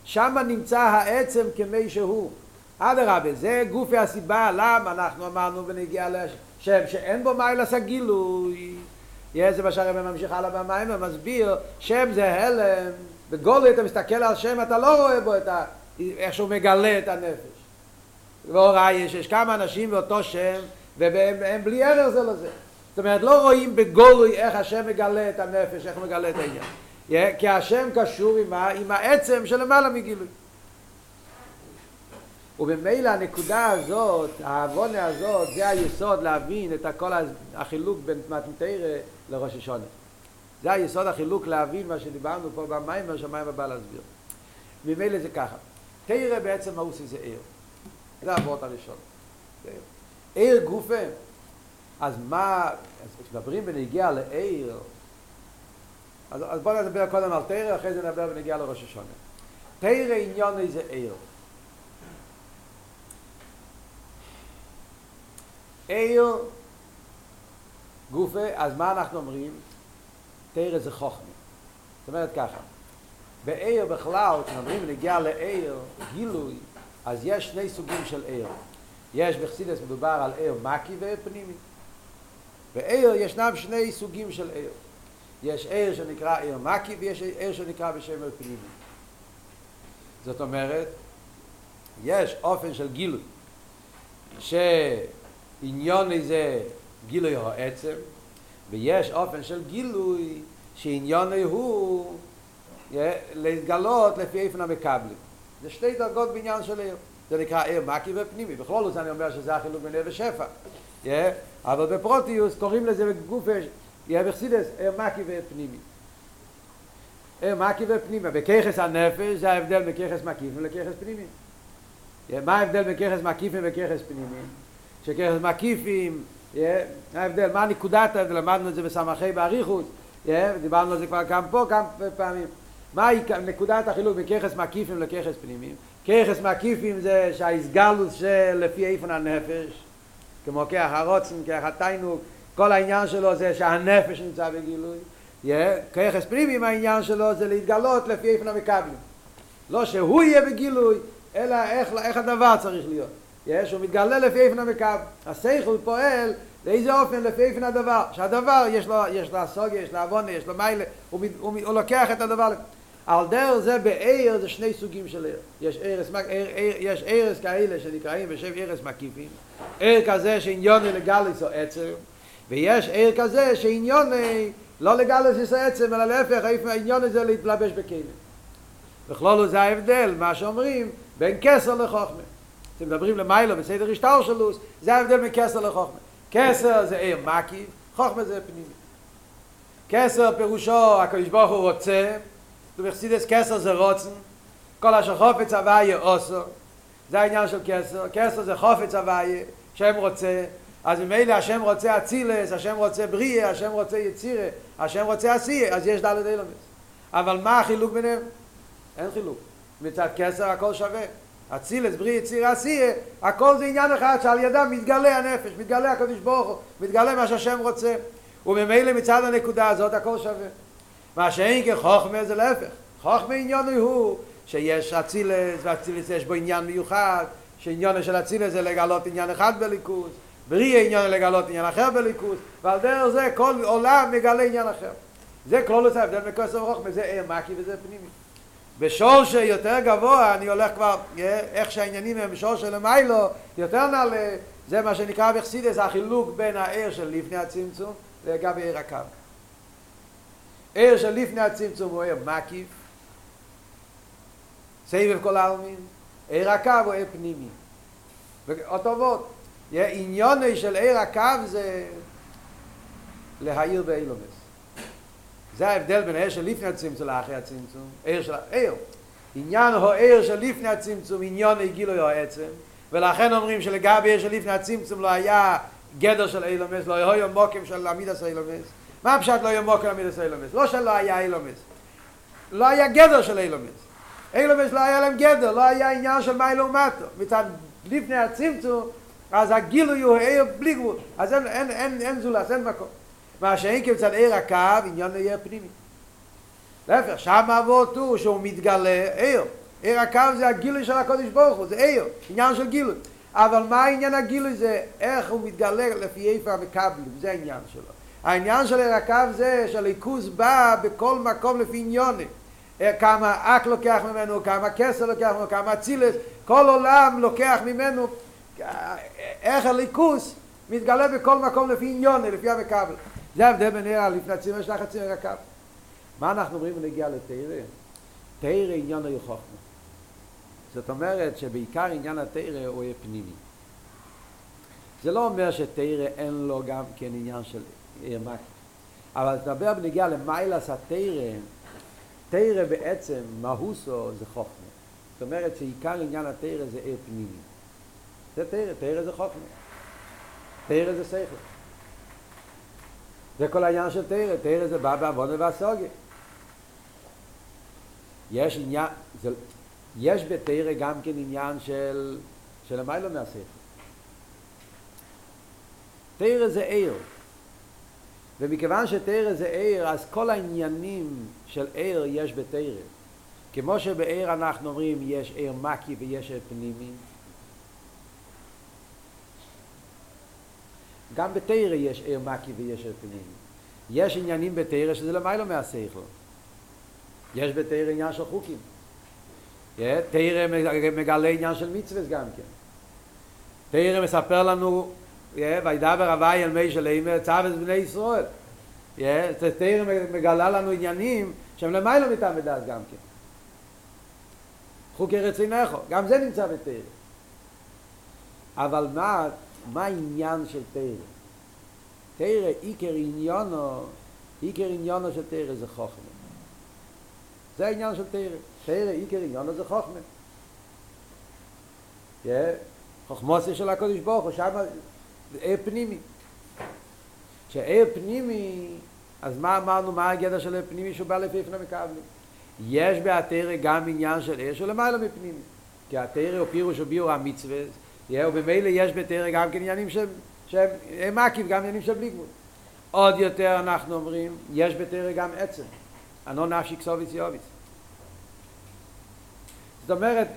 A: שם נמצא העצם כמי שהוא. אדרבה, זה גופי הסיבה למה אנחנו אמרנו בנגיעה שם שאין בו מיילס הגילוי, זה מה שהרבא ממשיך הלאה במים ומסביר, שם זה הלם, בגולו אתה מסתכל על שם, אתה לא רואה בו את ה... איך שהוא מגלה את הנפש. והוראה יש, יש כמה אנשים באותו שם, והם בלי ערך זה לזה. זאת אומרת, לא רואים בגולוי איך השם מגלה את הנפש, איך הוא מגלה את העניין. כי השם קשור עם, ה, עם העצם שלמעלה מגילוי. ובמילא הנקודה הזאת, העוונה הזאת, זה היסוד להבין את כל החילוק בין מתנתרא לראש השונה. זה היסוד החילוק להבין מה שדיברנו פה במים, מה שהמים הבא להסביר. ממילא זה ככה. תרא בעצם מהוס זה עיר. זה העבוד הראשון. עיר גופה. אז מה, אז כשמדברים בנגיעה לעיר, אז, אז בואו נדבר קודם על תרא, אחרי זה נדבר בנגיעה לראש השונה. תרא עניון איזה עיר. עיר גופה, אז מה אנחנו אומרים? תרא זה חוכמה. זאת אומרת ככה, בעיר בכלל, כשאומרים נגיע לעיר, גילוי, אז יש שני סוגים של עיר. יש בחסידס מדובר על עיר מקי ועיר פנימי. בעיר ישנם שני סוגים של עיר. יש עיר שנקרא עיר מקי ויש עיר שנקרא בשם עיר פנימי. זאת אומרת, יש אופן של גילוי, שעניון איזה גילוי העצם, ויש אופן של גילוי שעניון הוא להתגלות לפי איפן המקבלים. זה שתי דרגות בעניין של עיר. זה נקרא עיר מקי ופנימי. בכל זאת אני אומר שזה החילוק עיר ושפע. אבל בפרוטיוס קוראים לזה בגוף, יהיה בחסידס, עיר מקי ופנימי. עיר מקי ופנימי. בככס הנפש זה ההבדל בככס מקיפים לככס פנימי. מה ההבדל בככס מקיפים וככס פנימי? שככס מקיפים, yeah, ההבדל, מה נקודת ההבדל? למדנו את זה בסמכי באריכות, דיברנו על זה כבר כמה פה, כמה פעמים. מה נקודת החילוק ככס מקיפים לככס פנימיים? ככס מקיפים זה שהאיסגלוס של לפי איפן הנפש, כמו כח הרוצן, כח התיינוק, כל העניין שלו זה שהנפש נמצא בגילוי. ככס פנימיים העניין שלו זה להתגלות לפי איפן המקבלים. לא שהוא יהיה בגילוי, אלא איך, איך הדבר צריך להיות. יש, הוא מתגלה לפי איפן המקב. השכל פועל באיזה אופן לפי איפן הדבר. שהדבר יש לו, יש לו הסוגיה, יש לו עוונה, יש לו מיילה, הוא, הוא, הוא לוקח את הדבר. על דרך זה בעיר זה שני סוגים של עיר. יש ערס, עיר, עיר, יש ערס כאלה שנקראים בשם ערס מקיפים, עיר כזה שעניוני לגליס או עצר, ויש עיר כזה שעניוני לא לגליס או עצם, אלא להפך, העניוני זה להתלבש בכלים. בכלול זה ההבדל, מה שאומרים, בין כסר לחוכמה. אתם מדברים למיילו בסדר השטר שלוס, זה ההבדל בין כסר לחוכמה. כסר זה עיר מקיף, חוכמה זה פנימי. כסר פירושו, הקדוש ברוך הוא רוצה, du wirst sie des Kessel ze rotzen, kol asher chofetz avaye oso, זה העניין של כסר, כסר זה חופץ הוויה, השם רוצה, אז ממילא השם רוצה אצילס, השם רוצה בריאה, השם רוצה יצירה, השם רוצה עשייה, אז יש דלת אילומס. אבל מה החילוק ביניהם? אין חילוק. מצד כסר הכל שווה. אצילס, בריאה, יצירה, עשייה, הכל זה עניין אחד שעל ידם מתגלה הנפש, מתגלה הקדוש ברוך הוא, מתגלה מה שהשם רוצה. וממילא מצד הנקודה הזאת הכל שווה. מה שאין כחוכמה זה להפך. חוכמה עניון הוא שיש אצילס, ואצילס יש בו עניין מיוחד, שעניון של אצילס זה לגלות עניין אחד בליכוז, בריא עניין לגלות עניין אחר בליכוז, ועל דרך זה כל עולם מגלה עניין אחר. זה כלול את ההבדל מכוסר וחוכמה, זה עיר מקי וזה פנימי. בשור שיותר גבוה, אני הולך כבר, איך שהעניינים הם בשור של מיילו, יותר נעלה, זה מה שנקרא בחסידס, החילוק בין העיר של לפני הצמצום לגבי עיר הקו. ער של לפני הצמצום הוא ער מקיף, סבב כל העלמין, ער הקו הוא ער פנימי. אותו ווד, עניון של ער הקו זה להעיר באילומס. זה ההבדל בין ער של לפני הצמצום לאחרי הצמצום, ער של ער. עניין הוא ער של לפני הצמצום, עניון גילוי העצם, ולכן אומרים שלגבי ער של לפני הצמצום לא היה גדר של אילומס, לא היה מוקים של עמידס אילומס. מה פשט לא ימוק על המידס אילומס? לא שלא היה אילומס. לא היה גדר של אילומס. אילומס לא היה להם גדר, לא היה עניין של מי לעומתו. מצד לפני הצמצום, אז הגילוי הוא עיר בלי גבול. אז אין, אין, אין, אין זולס, אין מקום. מה שאין כמצד עיר הקו, עניין עיר פנימי. להפך, שם אבות הוא שהוא מתגלה עיר. עיר הקו זה הגילוי של הקודש ברוך הוא, זה עיר, עניין של גילוי. אבל מה העניין הגילוי זה? איך הוא מתגלה לפי איפה המקבלים, זה העניין שלו. העניין של הרקב זה שהליכוז בא בכל מקום לפי עניונים. כמה אק לוקח ממנו, כמה כסר לוקח ממנו, כמה אצילס, כל עולם לוקח ממנו, איך הליכוס מתגלה בכל מקום לפי עניוני, לפי המקבל. זה ההבדל בין עיר לפני הצימר של החצימר הקו. מה אנחנו אומרים בנגיע לתרא? תרא עניין היו חוכמה. זאת אומרת שבעיקר עניין התרא הוא יהיה פנימי. זה לא אומר שתרא אין לו גם כן עניין של. אבל תדבר בנגיע למיילס התרא, תרא בעצם, מהוסו זה חוכמה. זאת אומרת שעיקר עניין התרא זה עיר פנימי. זה תרא, תרא זה חוכמה. תרא זה שכל. זה כל העניין של תרא, תרא זה בא בעוונה והסוגיה. יש עניין, זה, יש בתרא גם כן עניין של, של המיילו מהשכל. תרא זה עיר. ומכיוון שתרא זה עיר, אז כל העניינים של עיר יש בתרא. כמו שבעיר אנחנו אומרים יש עיר מקי ויש עיר פנימי, גם בתרא יש עיר מקי ויש עיר פנימי. יש עניינים בתרא שזה למיילו מהשכל. יש בתרא עניין של חוקים. תרא מגלה עניין של מצווה גם כן. תרא מספר לנו, וידבר הווי אל מי של אימא, צו את בני ישראל. תרא מגלה לנו עניינים שהם למיילו מטעם ודעת גם כן. חוקי רצינךו, גם זה נמצא בתרא. אבל מה, מה העניין של תרא? תרא, עיקר עניונו, עיקר עניונו של תרא זה חוכמה. זה העניין של תרא. תרא, עיקר עניונו זה חוכמה. חוכמוסי של הקודש הוא, שם פנימי. שעיר פנימי, אז מה אמרנו, מה הגדר של עיר פנימי שהוא בא לפי לפני מקבלים? יש בהתרא גם עניין של עיר של למעלה מפנימי. כי התרא הוא פירוש וביור המצווה, ובמילא יש בתרא גם כן עניינים שהם שהם מקיף גם עניינים של בלי גבול. עוד יותר אנחנו אומרים, יש בתרא גם עצם. אנו נפשי כסוביס יוביס. זאת אומרת,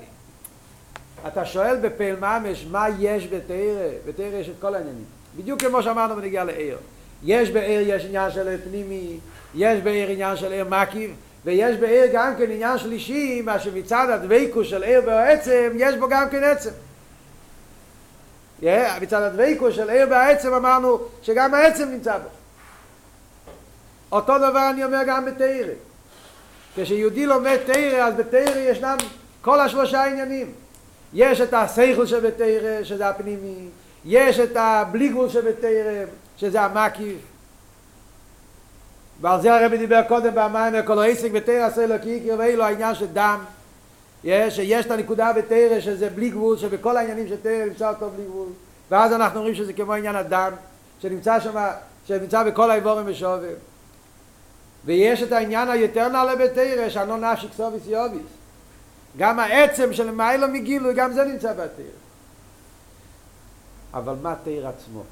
A: אתה שואל בפעיל ממש מה יש בתרא, בתרא יש את כל העניינים. בדיוק כמו שאמרנו בנגיע לעיר. יש בעיר יש עניין של פנימי, יש בעיר עניין של עיר מקיף, ויש בעיר גם כן עניין שלישי, מה שמצד הדבקו של עיר בעצם, יש בו גם כן עצם. מצד הדבקו של עיר בעצם אמרנו שגם העצם נמצא בו. אותו דבר אני אומר גם בתרא. כשיהודי לומד תרא, אז בתרא ישנם כל השלושה עניינים. יש את השכל שבתרא, שזה הפנימי, יש את הבלי גבול שבתרא, שזה המקיף. ועל זה הרבי דיבר קודם במים, כל העסק בתרא עשה לו כי יקר ואילו העניין של דם. יש, שיש את הנקודה בתרא שזה בלי גבול, שבכל העניינים של תרא נמצא אותו בלי גבול. ואז אנחנו אומרים שזה כמו עניין הדם, שנמצא שם, שנמצא בכל האיבורים ושובים. ויש את העניין היותר נעלה בתרא, שאנו נפשי כסוביס יוביס. גם העצם של מיילו מגילוי, גם זה נמצא בתרא. אבל מה תרא עצמו?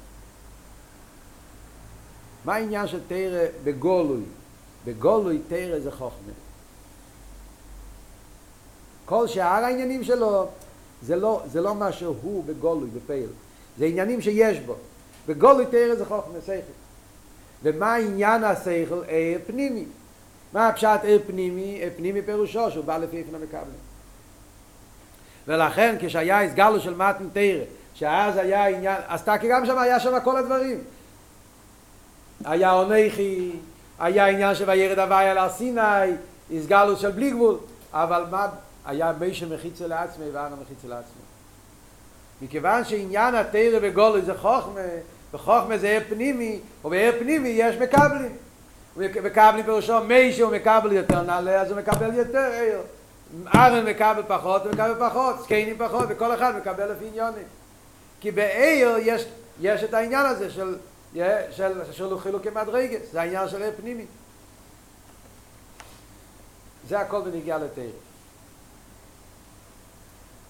A: מה העניין של תרא בגולוי? בגולוי תרא זה חוכמה. כל שאר העניינים שלו זה לא, זה לא מה שהוא בגולוי, בפייל. זה עניינים שיש בו. בגולוי תרא זה חוכמה שכל. ומה עניין השכל? עיר פנימי. מה הפשט עיר פנימי? עיר פנימי פירושו שהוא בא לפי איפן המקבלים. ולכן כשהיה הסגלו של מתן תרא, שאז היה עניין, אז תקי גם שם היה שם כל הדברים. היה עונכי, היה עניין שוירד הווי על הר סיני, הסגלו של בלי גבול, אבל מה היה מי שמחיצה לעצמי ואנו מחיצה לעצמי. מכיוון שעניין התרא בגולוי זה חוכמה, וחוכמה זה ער פנימי, ובער פנימי יש מקבלים. מקבלים פירושו מי שהוא מקבל יותר נעלה, אז הוא מקבל יותר ער. ארן מקבל פחות, הוא מקבל פחות, זקנים פחות, וכל אחד מקבל לפי עניונים. כי בעיר יש, יש את העניין הזה של, של, של חילוקי מדרגת, זה העניין של ער פנימי. זה הכל בנגיעה לתרא.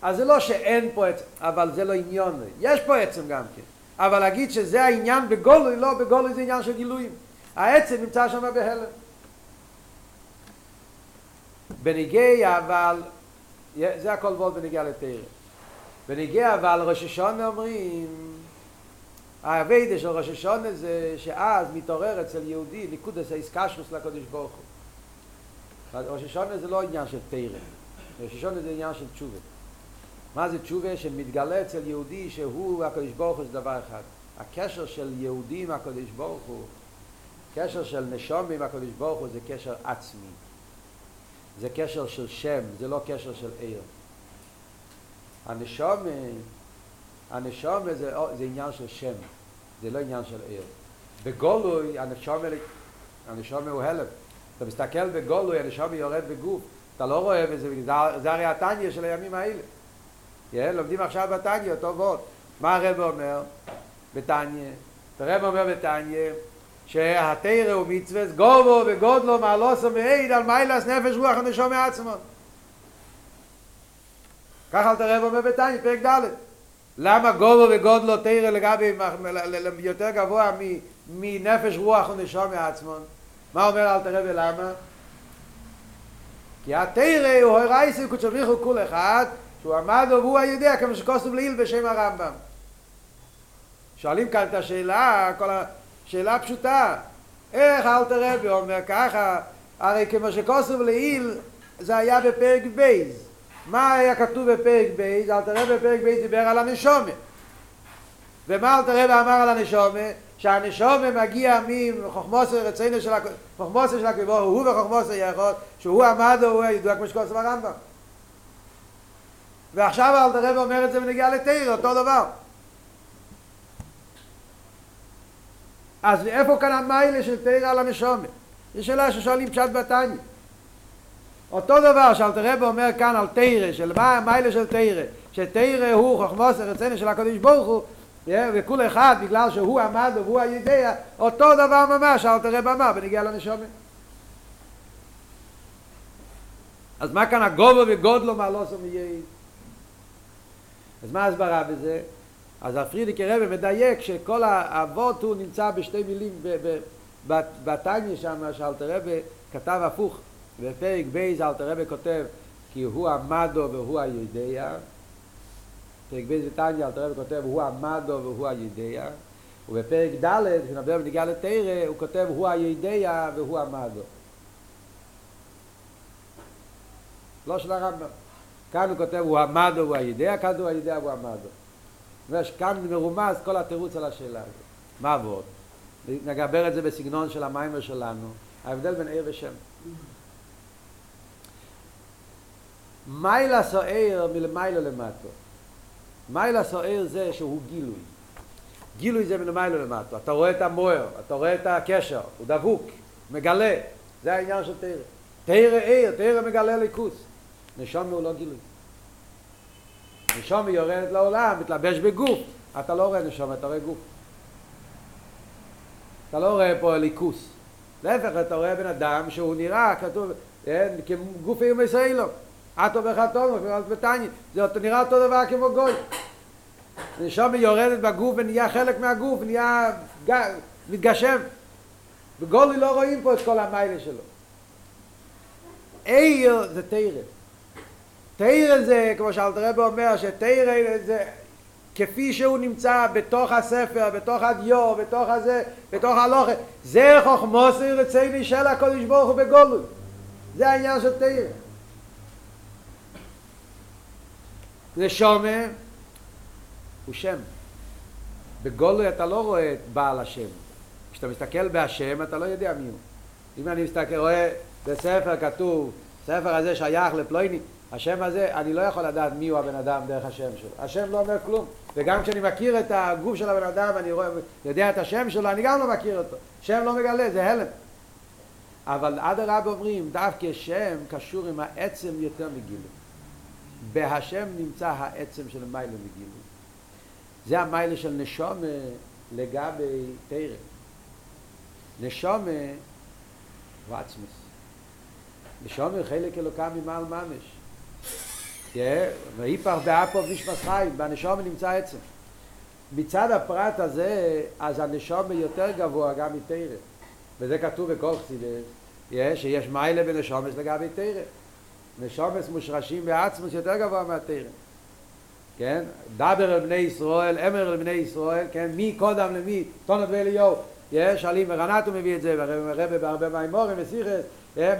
A: אז זה לא שאין פה עצם, אבל זה לא עניון, יש פה עצם גם כן. אבל להגיד שזה העניין בגולוי, לא, בגולוי זה עניין של גילויים. העצם נמצא שם בהלם. בניגי אבל, זה הכל וולד בניגי לתרא. ונגיע אבל ראש השונה אומרים האביידה של ראש השונה זה שאז מתעורר אצל יהודי ניקודס האיסקשוס לקודש ברוך הוא. ראש השונה זה לא עניין של תרם ראש השונה זה עניין של תשובה. מה זה תשובה? שמתגלה אצל יהודי שהוא הקודש ברוך הוא זה דבר אחד. הקשר של יהודי עם הקודש ברוך הוא קשר של נשום עם הקודש ברוך הוא זה קשר עצמי זה קשר של שם, זה לא קשר של עיר. הנשום הנשום זה, זה עניין של שם זה לא עניין של עיר. בגולוי הנשום הנשום הוא הלב אתה מסתכל בגולוי הנשום יורד בגוף. אתה לא רואה בזה, זה הרי התניה של הימים האלה. yeah, לומדים עכשיו בתניה אותו ועוד מה הרב אומר? בתניה הרב אומר בתניה שהתרא הוא מצווה גובו וגודלו מעלוסו מעיד על מיילס נפש רוח הנשום מעצמו. ככה אל תראה אומר בתניא, פרק ד' למה גובו וגודלו תרא לגבי יותר גבוה מנפש רוח ונשום מעצמון מה אומר אל תראה ולמה? כי התרא הוא הורייסי קודשו כול אחד שהוא עמד והוא היודע כמו שכוסוב לעיל בשם הרמב"ם. שואלים כאן את השאלה, כל השאלה פשוטה. איך אל תראה ואומר ככה? הרי כמו שכוסוב לעיל זה היה בפרק בייז מה היה כתוב בפרק בייז? אל תראה בפרק בייז דיבר על הנשומה. ומה אל תראה ואמר על הנשומה? שהנשומה מגיע מחוכמוסר רצינו של חוכמוסר של הכבור הוא וחוכמוסר יכול שהוא עמד הוא ידוע כמו שכוסף הרמב"ם. ועכשיו אל תראה ואומר את זה ונגיע לתיר אותו דבר אז איפה כאן המיילה של תיר על הנשומה? זו שאלה ששואלים פשט בתניא אותו דבר שאלתר רב אומר כאן על תירא, של מה המיילה של תירא, שתירא הוא חכמוס הרצני של הקדוש ברוך הוא, וכול אחד בגלל שהוא עמד והוא הידיע, אותו דבר ממש אלתר רב אמר בנגיע לנשומת. אז מה כאן הגובו וגודלו מעלוסו מייעיד? אז מה ההסברה בזה? אז הפרידיק רבי מדייק שכל האבות הוא נמצא בשתי מילים בתניא שם, שאלתר רבי כתב הפוך. בפרק בייז אלתר רבי כותב כי הוא עמדו והוא הידיע פרק בייז ותניה אלתר רבי כותב הוא עמדו והוא הידיע ובפרק ד' כשנדבר בניגיע לתרא הוא כותב הוא הידיע והוא עמדו לא של הרמב"ם. כאן הוא כותב הוא עמדו והוא הידיע כאן הוא הידיע והוא עמדו ויש כאן מרומז כל התירוץ על השאלה הזאת מה עבוד? נגבר את זה בסגנון של המיימר שלנו ההבדל בין עיר ושם מיילה סוער מלמיילה למטו. מיילה סוער זה שהוא גילוי. גילוי זה מלמיילה למטו. אתה רואה את המוער, אתה רואה את הקשר, הוא דבוק, מגלה. זה העניין של תרא. תרא עיר, תרא מגלה ליכוס. נשום הוא לא גילוי. נשום יורדת לעולם, מתלבש בגוף. אתה לא רואה נשום, אתה רואה גוף. אתה לא רואה פה ליכוס. להפך, אתה רואה בן אדם שהוא נראה, כתוב, כגוף איום ישראלו. אטו וחתום, בטניה, זה נראה אותו דבר כמו גוי. נשום יורדת בגוף ונהיה חלק מהגוף, נהיה מתגשם. בגולי לא רואים פה את כל המיילה שלו. עיר זה תירה. תירה זה, כמו שאלת רב אומר, שתירה זה כפי שהוא נמצא בתוך הספר, בתוך הדיו, בתוך הזה, בתוך הלוכה. זה חוכמוסי רציני של הקודש ברוך הוא בגולוי. זה העניין של תירה. נשומה הוא שם. בגולוי אתה לא רואה את בעל השם. כשאתה מסתכל בהשם אתה לא יודע מי הוא. אם אני מסתכל, רואה בספר כתוב, ספר הזה שייך לפלויני, השם הזה, אני לא יכול לדעת מי הוא הבן אדם דרך השם שלו. השם לא אומר כלום. וגם כשאני מכיר את הגוף של הבן אדם, אני רואה, יודע את השם שלו, אני גם לא מכיר אותו. שם לא מגלה, זה הלם. אבל הרב אומרים, דווקא שם קשור עם העצם יותר מגילוי. בהשם נמצא העצם של מיילה מגילוי. זה המיילה של נשומה לגבי תרם. נשומה הוא עצמוס. נשומה חלק אלוקה ממעל ממש. ואיפך באפו נשמס חיים, בנשומה נמצא עצם. מצד הפרט הזה, אז הנשומה יותר גבוה גם מתרם. וזה כתוב בכל חסידס, שיש מיילה בנשומס לגבי תרם. נשומס מושרשים בעצמוס יותר גבוה מהתרם. כן? דבר אל בני ישראל, אמר אל בני ישראל, כן? מי קודם למי, תונות ואליהו, יש, עלים ורנטו מביא את זה, והרבא בהרבה מימורים וסיכס,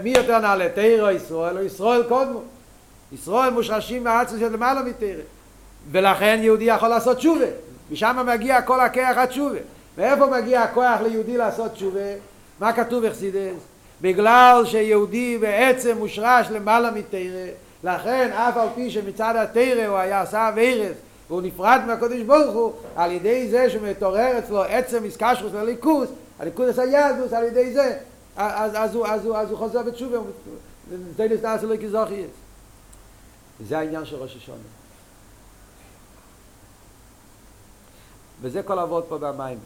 A: מי יותר נעלה, תירו ישראל או ישראל קודמו. ישראל מושרשים מהעצמס של למעלה מתירה. ולכן יהודי יכול לעשות תשובה. משם מגיע כל הכח התשובה. מאיפה מגיע הכוח ליהודי לעשות תשובה? מה כתוב אכסידס? בגלל שיהודי בעצם מושרש למעלה מתירה, לכן אף על פי שמצד התירה הוא היה עשה וירס והוא נפרד מהקודש ברוך הוא, על ידי זה שמתעורר אצלו עצם מסקשרוס לליכוס, הליכוס היהדוס על ידי זה, אז, אז, אז, אז, אז הוא חוזר בתשובה, זה נסתר שלו כזוכייס. זה העניין של ראש השונה. וזה כל עבוד פה במים.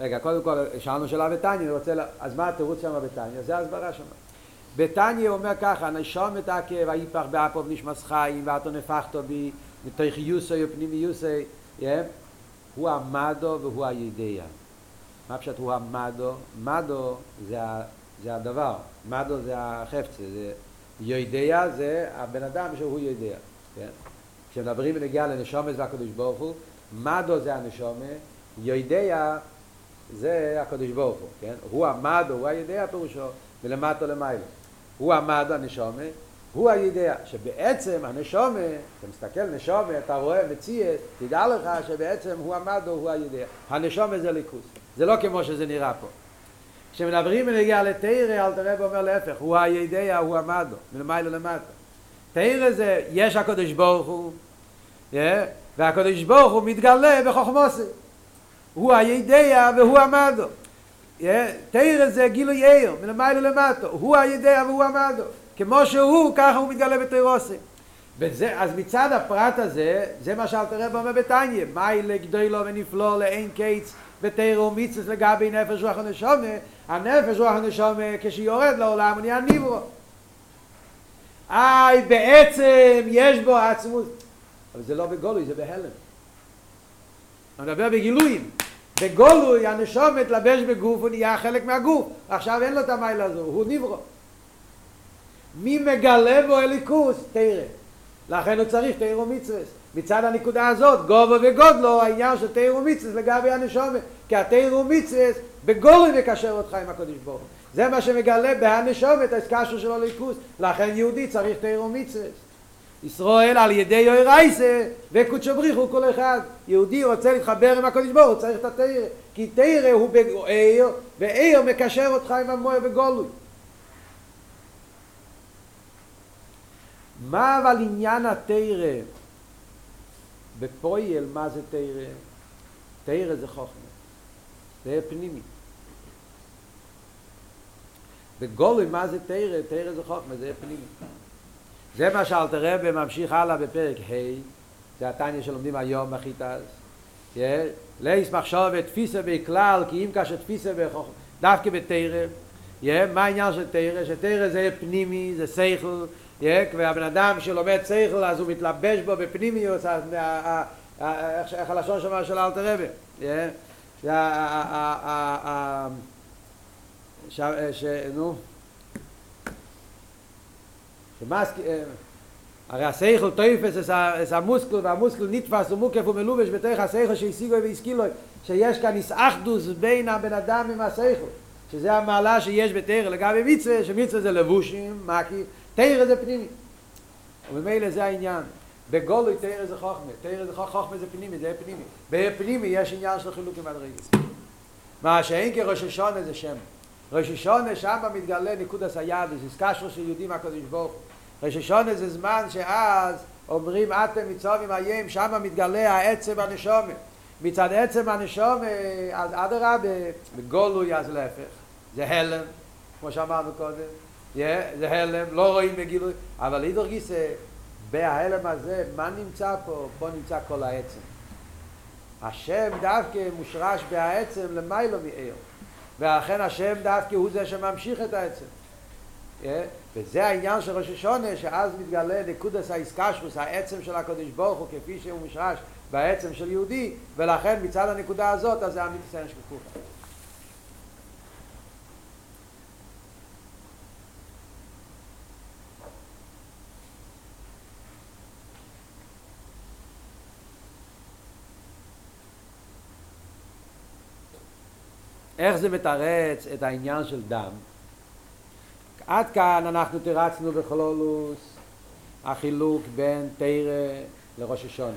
A: רגע, קודם כל, שאלנו שאלה בתניא, אני רוצה, אז מה התירוץ שם בתניא? זה ההסברה שם. בתניא אומר ככה, נשום את העקב, היפח באפוב נשמס חיים, ואתו נפחתו בי, מתוך יוסי ופנימי יוסי, הוא המדו והוא הידיע. מה פשוט הוא המדו? מדו זה, זה הדבר, מדו זה החפצה, זה יודע זה הבן אדם שהוא יודע, כן? כשמדברים בנגיעה לנשומת והקדוש ברוך הוא, מדו זה הנשומה, יודע זה הקדוש ברוך הוא, כן? הוא המדו, הוא הידע פירושו, מלמטו למיילו. הוא המדו, הנשומה, הוא הידע, שבעצם הנשומה, אתה מסתכל נשומה, אתה רואה מציאס, תדע לך שבעצם הוא המדו, הוא הידע. הנשומה זה ליכוס. זה לא כמו שזה נראה פה. כשמדברים בנגיע לתרא, אל תראה ואומר להפך, הוא הידע, הוא המדו, מלמיילו למטו. תרא זה, יש הקדוש ברוך הוא, והקדוש ברוך הוא מתגלה בחוכמוסי. הוא הידע והוא המדו. תרא זה גילוי עיר, מלמיילו למטו. הוא הידע והוא המדו. כמו שהוא, ככה הוא מתגלה בתירוסים. וזה, אז מצד הפרט הזה, זה מה שאלת רב אומר בתניא, מאי לגדולו ונפלו לאין קיץ ותירו מיצס לגבי נפש רוח הנשומה, הנפש רוח הנשומה כשיורד לעולם הוא נהיה ניברו. איי, בעצם יש בו עצמות. אבל זה לא בגולוי, זה בהלם. אני מדבר בגילויים. בגולוי הנשום מתלבש בגוף, הוא נהיה חלק מהגוף. עכשיו אין לו את המיילה הזו, הוא נברו. מי מגלה בו אליקוס? תראה. לכן הוא צריך תירו מצווס. מצד הנקודה הזאת, גובו וגודלו, העניין של תירו מצווס לגבי הנשומת. כי התירו מצווס בגולוי מקשר אותך עם הקודש ברוך זה מה שמגלה בהנשומת, ההסקשו שלו ליקוס. לכן יהודי צריך תירו מצווס. ישראל על ידי יוירייסה וקודשו בריחו כל אחד. יהודי רוצה להתחבר עם הקודש ברוך הוא צריך את התירה. כי תירה הוא בעיר, ועיר מקשר אותך עם המוער בגולוי. מה אבל עניין התירה? בפויל מה זה תירה? תירה זה חוכמה. זה פנימי. בגולוי מה זה תירה? תירה זה חוכמה, זה פנימי. זה מה שאלתר רבי ממשיך הלאה בפרק ה' זה התניא שלומדים היום בחיטס לייס מחשוב ותפיסה בכלל כי אם כאשר תפיסה בחוכמה דווקא בתרא מה העניין של תרא? שתרא זה פנימי, זה שכל יק ובן אדם שלומד שכל אז הוא מתלבש בו בפנימיוס אז איך איך הלשון שמה של אל תרבה יא יא ש ש נו. שמאסק הרי השכל טויפס אז המוסקל והמוסקל נתפס ומוקף ומלובש בתוך השכל שהשיגו והשכילו שיש כאן נסאחדוס בין הבן אדם עם השכל שזה המעלה שיש בתאר לגבי מצווה שמצווה זה לבושים מקיף תרא זה פנימי ובמילא זה העניין בגולוי תרא זה חוכמה תרא זה חוכמה זה פנימי זה פנימי בפנימי יש עניין של חילוק עם הדרגס מה שאין כראש השונה זה שם ראש השונה שם מתגלה נקודס הידוס איסקשרו של יהודים הקדוש ברוך ראש השונה זה זמן שאז אומרים אתם מצווים איים שם מתגלה העצם הנשומת מצד עצם הנשומת אז אדרבה בגולוי אז להפך זה הלם כמו שאמרנו קודם זה הלם, לא רואים בגילוי אבל אידור גיסא בההלם הזה מה נמצא פה? פה נמצא כל העצם. השם דווקא מושרש בהעצם למיילו מאיר. ולכן השם דווקא הוא זה שממשיך את העצם. וזה העניין של ראש השונה שאז מתגלה נקודס האיסקשוס העצם של הקודש ברוך הוא כפי שהוא מושרש בעצם של יהודי ולכן מצד הנקודה הזאת אז זה אמיתי סיין שקוף איך זה מתרץ את העניין של דם? עד כאן אנחנו תרצנו בכלולוס החילוק בין תרא לראש השונה.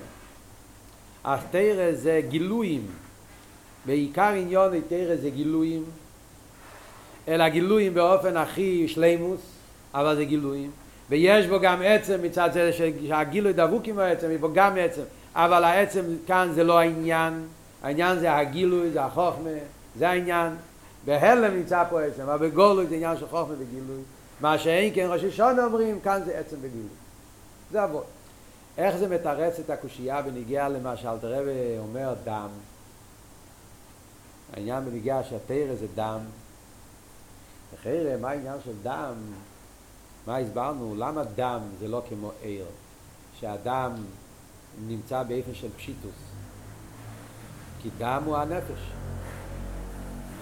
A: תרא זה גילויים, בעיקר עניון תרא זה גילויים, אלא גילויים באופן הכי שלימוס, אבל זה גילויים. ויש בו גם עצם מצד זה שהגילוי דבוק עם העצם, יש בו גם עצם, אבל העצם כאן זה לא העניין, העניין זה הגילוי, זה החוכמה, זה העניין. בהלם נמצא פה עצם, אבל בגולוי זה עניין של חוכמה וגילוי. מה שאין כן ראשי שון אומרים, כאן זה עצם וגילוי. זה עבוד. איך זה מתרץ את הקושייה בניגיע למה שאלתר רבי אומר דם? העניין בניגיע שהתרא זה דם. אחרי מה העניין של דם? מה הסברנו? למה דם זה לא כמו עיר? שהדם נמצא באיפה של פשיטוס. כי דם הוא הנפש.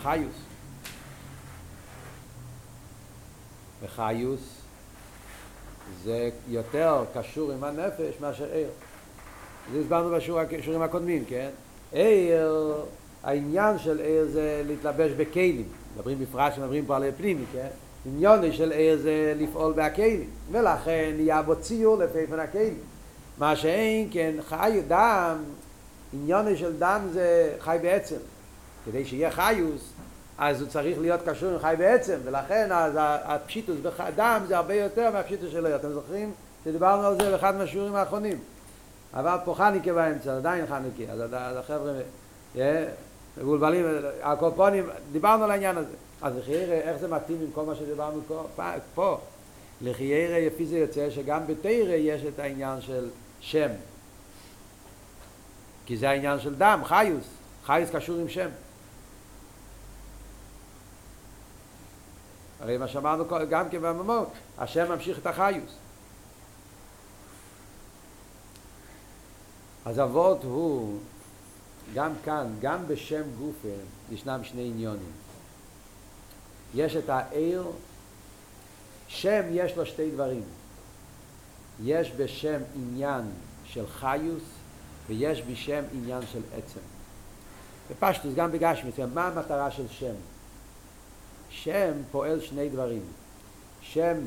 A: חיוס. וחיוס זה יותר קשור עם הנפש מאשר עיר. זה הסברנו בשיעורים הקודמים, כן? עיר, העניין של עיר זה להתלבש בכלים. מדברים בפרט שמדברים פה על פנימי, כן? עניוני של עיר זה לפעול בהכלים, ולכן נהיה בו ציור לפי פן הכלים. מה שאין כן חי דם, עניוני של דם זה חי בעצם. כדי שיהיה חיוס, אז הוא צריך להיות קשור עם חי בעצם, ולכן אז הפשיטוס בדם זה הרבה יותר מהפשיטוס של עיר. אתם זוכרים שדיברנו על זה באחד מהשיעורים האחרונים. אבל פה חניקה באמצע, עדיין חניקה, אז החבר'ה מבולבלים, הקופונים, דיברנו על העניין הזה. אז לחיירה, איך זה מתאים עם כל מה שדיברנו פה? לחיירה, לפי זה יוצא שגם בתרא יש את העניין של שם. כי זה העניין של דם, חיוס. חיוס קשור עם שם. הרי מה שאמרנו גם כן בממות, השם ממשיך את החיוס. אז אבות הוא, גם כאן, גם בשם גופה, ישנם שני עניונים. יש את העיר, שם יש לו שתי דברים. יש בשם עניין של חיוס ויש בשם עניין של עצם. בפשטוס, גם בגשמית, מה המטרה של שם? שם פועל שני דברים. שם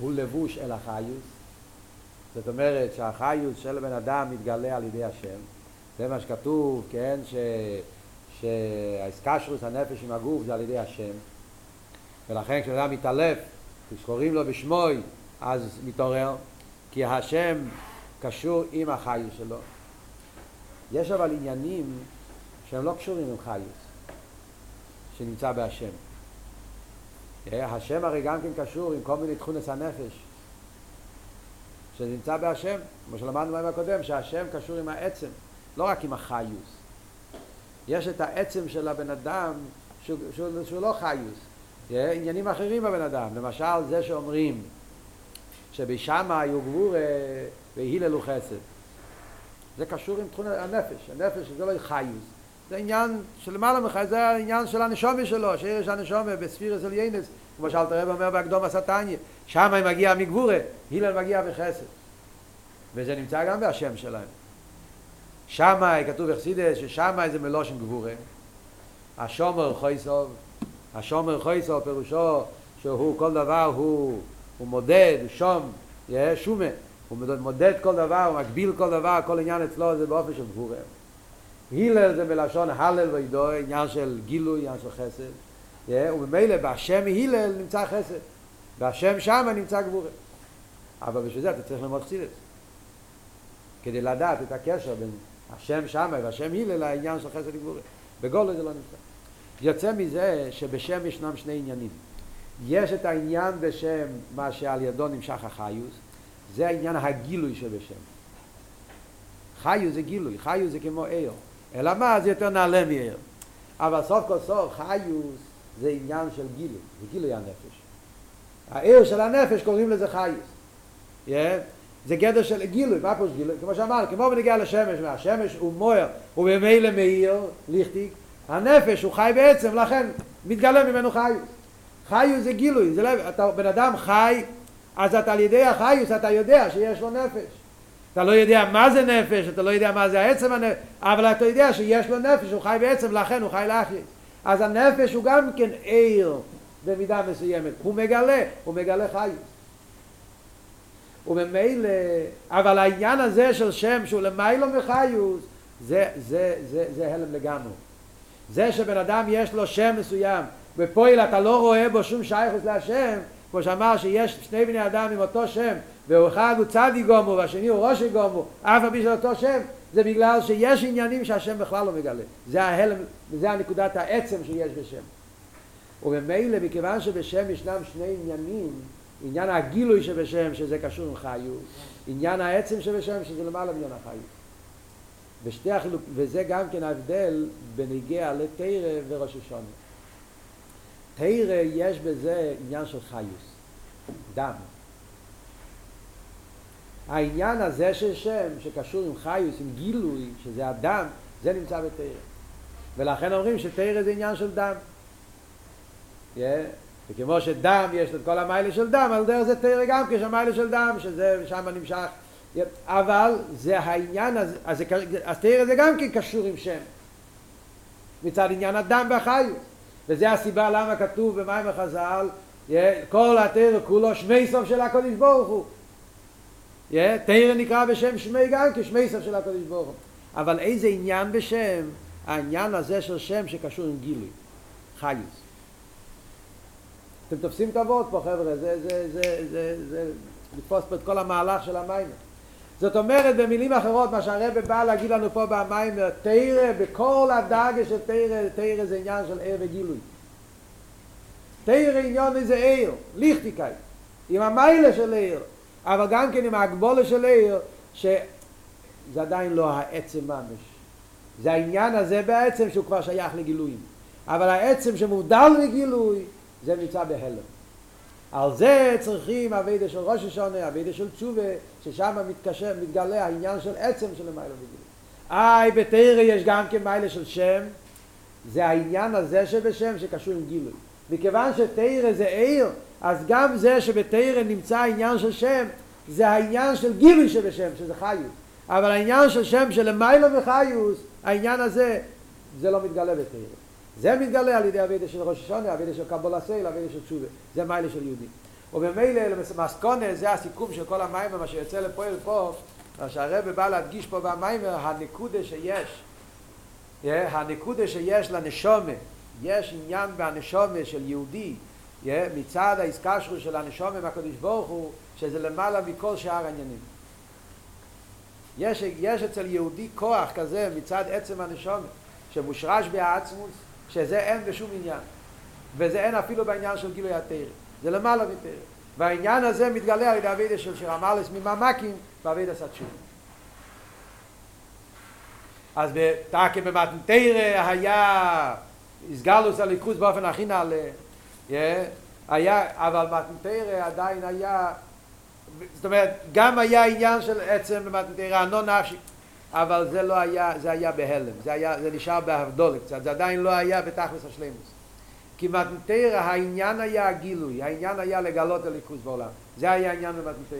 A: הוא לבוש אל החיוס, זאת אומרת שהחיוס של הבן אדם מתגלה על ידי השם. זה מה שכתוב, כן, ש... שהאסקשרוס הנפש עם הגוף זה על ידי השם. ולכן כשאדם מתעלף, כשקוראים לו בשמוי, אז מתעורר, כי השם קשור עם החיוס שלו. יש אבל עניינים שהם לא קשורים עם חיוס, שנמצא בהשם. השם הרי גם כן קשור עם כל מיני תכונס הנפש, שנמצא בהשם, כמו שלמדנו בימים הקודם, שהשם קשור עם העצם, לא רק עם החיוס. יש את העצם של הבן אדם שהוא, שהוא, שהוא לא חיוס, עניינים אחרים בבן אדם, למשל זה שאומרים שבשמה היו גבור והיללו חסד. זה קשור עם תכון הנפש, הנפש זה לא חיוס, זה עניין שלמעלה ממך, זה העניין של הנשומה שלו, שיש הנשומה בספירס של ינס, כמו שאלת הרב אומר בהקדום הסטניה, שם מגיע מגבורה, הלל מגיע בחסד. וזה נמצא גם בהשם שלהם. שמה, כתוב בחסידס, ששמה זה מלושן גבורה, השומר חויסוב, השומר חויסוב פירושו שהוא כל דבר הוא, הוא מודד, הוא שום, יהיה שומה, הוא מודד כל דבר, הוא מגביל כל דבר, כל עניין אצלו זה באופן של גבורה. הלל זה מלשון הלל וידו, עניין של גילוי, עניין של חסד, וממילא בהשם הלל נמצא חסד, בהשם שם נמצא גבורה. אבל בשביל זה אתה צריך ללמוד חסידס. כדי לדעת את הקשר בין השם שם והשם הלל לעניין של חסד וגבורה. בגולו זה לא נמצא. יוצא מזה שבשם ישנם שני עניינים. יש את העניין בשם, מה שעל ידו נמשך החיוס, זה העניין הגילוי שבשם. חיוס זה גילוי, חיוס זה כמו עיר. אלא מה? זה יותר נעלה מעיר. אבל סוף כל סוף חיוס זה עניין של גילוי, זה גילוי הנפש. העיר של הנפש קוראים לזה חיוס. Yeah. זה גדר של גילוי, מה פה גילוי? כמו שאמרנו, כמו בנגיע לשמש, והשמש הוא מוער, הוא במילא מאיר, ליכטיק, הנפש הוא חי בעצם, לכן מתגלה ממנו חיוס. חיוס זה גילוי, זה לא, אתה בן אדם חי, אז אתה על ידי החיוס אתה יודע שיש לו נפש. אתה לא יודע מה זה נפש, אתה לא יודע מה זה העצם הנפש, אבל אתה יודע שיש לו נפש, הוא חי בעצם, לכן הוא חי לאחי. אז הנפש הוא גם כן עיר במידה מסוימת, הוא מגלה, הוא מגלה חיות. וממילא, אבל העניין הזה של שם שהוא למיילו מחיוס, זה, זה, זה, זה הלם לגמרי. זה שבן אדם יש לו שם מסוים, בפועל אתה לא רואה בו שום שייכוס להשם, כמו שאמר שיש שני בני אדם עם אותו שם, ואחד הוא צדי גומו והשני הוא ראשי גומו, אף של אותו שם, זה בגלל שיש עניינים שהשם בכלל לא מגלה. זה ההלם, זה הנקודת העצם שיש בשם. וממילא, מכיוון שבשם ישנם שני עניינים, עניין הגילוי שבשם, שזה קשור עם חיות, עניין העצם שבשם, שזה למעלה מעניין החיות. ושתי החילוק, וזה גם כן ההבדל בניגיע לתרא וראש השונה. תרא יש בזה עניין של חיוס, דם. העניין הזה של שם, שקשור עם חיוס, עם גילוי, שזה הדם, זה נמצא בתרא. ולכן אומרים שתרא זה עניין של דם. Yeah. וכמו שדם יש את כל המיילה של דם, על דרך זה תרא גם כשהמיילה של דם, שזה שם נמשך. אבל זה העניין, אז, אז, אז תרא זה גם כן קשור עם שם. מצד עניין הדם והחיוס. וזה הסיבה למה כתוב במים החז"ל, כל התרא כולו שמי סוף של הקודש ברוך הוא. תרא נקרא בשם שמי גם כשמי סוף של הקודש ברוך הוא. אבל איזה עניין בשם? העניין הזה של שם שקשור עם גילוי, חיוס. אתם תופסים את הוורד פה חבר'ה, זה, זה, זה, זה, זה לתפוס פה את כל המהלך של המים. זאת אומרת במילים אחרות מה שהרבא בא להגיד לנו פה במים, תרא בכל הדאגה של תרא, תרא זה עניין של ער וגילוי. תרא עניין איזה ער, ליכטיקאי, עם המיילה של ער, אבל גם כן עם ההגבולה של ער, שזה עדיין לא העצם ממש. זה העניין הזה בעצם שהוא כבר שייך לגילויים. אבל העצם שמובדל לגילוי זה נמצא בהלם. על זה צריכים אבידה של ראש השונה, אבידה של תשובה, ששם מתקשר, מתגלה העניין של עצם של המילה בגילוי. איי, בתרא יש גם כן מיילה של שם, זה העניין הזה שבשם שקשור עם גילוי. מכיוון שתרא זה עיר, אז גם זה שבתרא נמצא העניין של שם, זה העניין של גילוי שבשם, שזה חיוס. אבל העניין של שם שלמיילו וחיוס, העניין הזה, זה לא מתגלה בתרא. זה מתגלה על ידי אבידה של ראש השונה, אבידה של קבול הסייל, אבידה של תשובה. זה מיילה של יהודים. ובמילא למסקונה זה הסיכום של כל המים מה שיוצא לפועל פה, מה שהרבא בא להדגיש פה במים הנקודה שיש. הנקודה שיש לנשומה, יש עניין בנשומה של יהודי, מצד ההזכשרות של הנשומה מהקדוש ברוך הוא, שזה למעלה מכל שאר העניינים. יש, יש אצל יהודי כוח כזה מצד עצם הנשומה, שמושרש בעצמוס, שזה אין בשום עניין. וזה אין אפילו בעניין של גילוי התרא. זה למעלה מתרא. והעניין הזה מתגלה על ידי אבידה של שרמלס מממקים ואבידה סצ'ון. אז בתקה במתנתרא היה הסגלוס הליכוז באופן הכי נעלה. היה, אבל מתנתרא עדיין היה, זאת אומרת, גם היה עניין של עצם במתנתרא, הנון נפשי. אבל זה לא היה, זה היה בהלם, זה, היה, זה נשאר בהבדולה קצת, זה עדיין לא היה בתכלס השלימוס. כי מתנתרא העניין היה הגילוי, העניין היה לגלות הליכוז בעולם, זה היה העניין במתנתרא.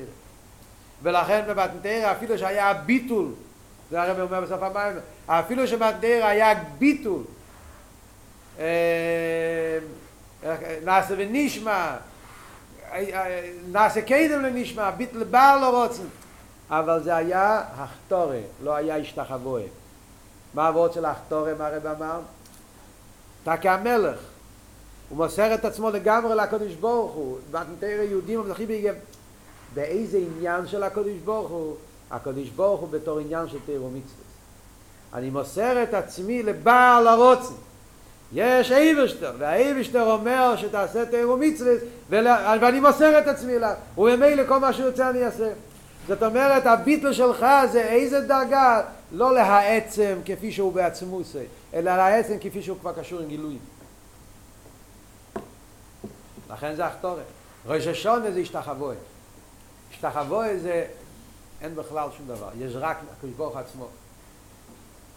A: ולכן במתנתרא אפילו שהיה ביטול, זה הרב אומר בסוף המים, אפילו שבמתנתרא היה ביטול, נעשה ונשמע, נעשה קדם לנשמע, ביטל בעל לא רוצן, אבל זה היה הכתורה, לא היה השתחבוה. מה העבוד של הכתורה, מה הרב אמר? אתה כהמלך, הוא מוסר את עצמו לגמרי לקדוש ברוך הוא, מתנתר יהודים המזרחים ביגם. באיזה עניין של הקדוש ברוך הוא? הקדוש ברוך הוא בתור עניין של תירו מצווה. אני מוסר את עצמי לבעל הרוצן. יש אייבשטר, והאייבשטר אומר שתעשה תירו מצווה, ואני מוסר את עצמי לה, וממילא כל מה שהוא רוצה אני אעשה. זאת אומרת, הביטל שלך זה איזה דרגה, לא להעצם כפי שהוא בעצמו עושה, אלא להעצם כפי שהוא כבר קשור עם גילויים. לכן זה הכתורת. ראש השונה זה השתחבוה. השתחבוה זה, אין בכלל שום דבר, יש רק הקדוש ברוך עצמו.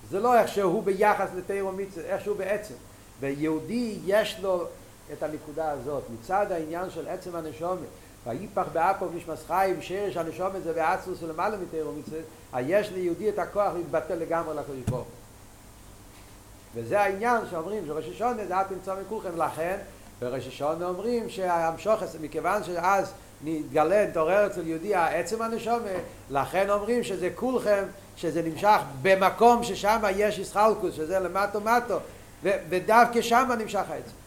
A: זה לא איך שהוא ביחס לתירו מצווה, איך שהוא בעצם. ביהודי יש לו את הנקודה הזאת, מצד העניין של עצם הנשומת. ויפח באפו נשמס חיים, שרש הנשומת זה בעצמוס ולמעלה מתירו מצווה, יש ליהודי את הכוח להתבטל לגמרי לקדוש ברוך וזה העניין שאומרים שראש השונה זה את תמצא מכולכם לכן בראש השונה אומרים שהמשוך מכיוון שאז נתגלה, נתעורר אצל יהודי העצם הנשומה לכן אומרים שזה כולכם שזה נמשך במקום ששם יש ישחלקוס שזה למטו מטו ודווקא שם נמשך העצם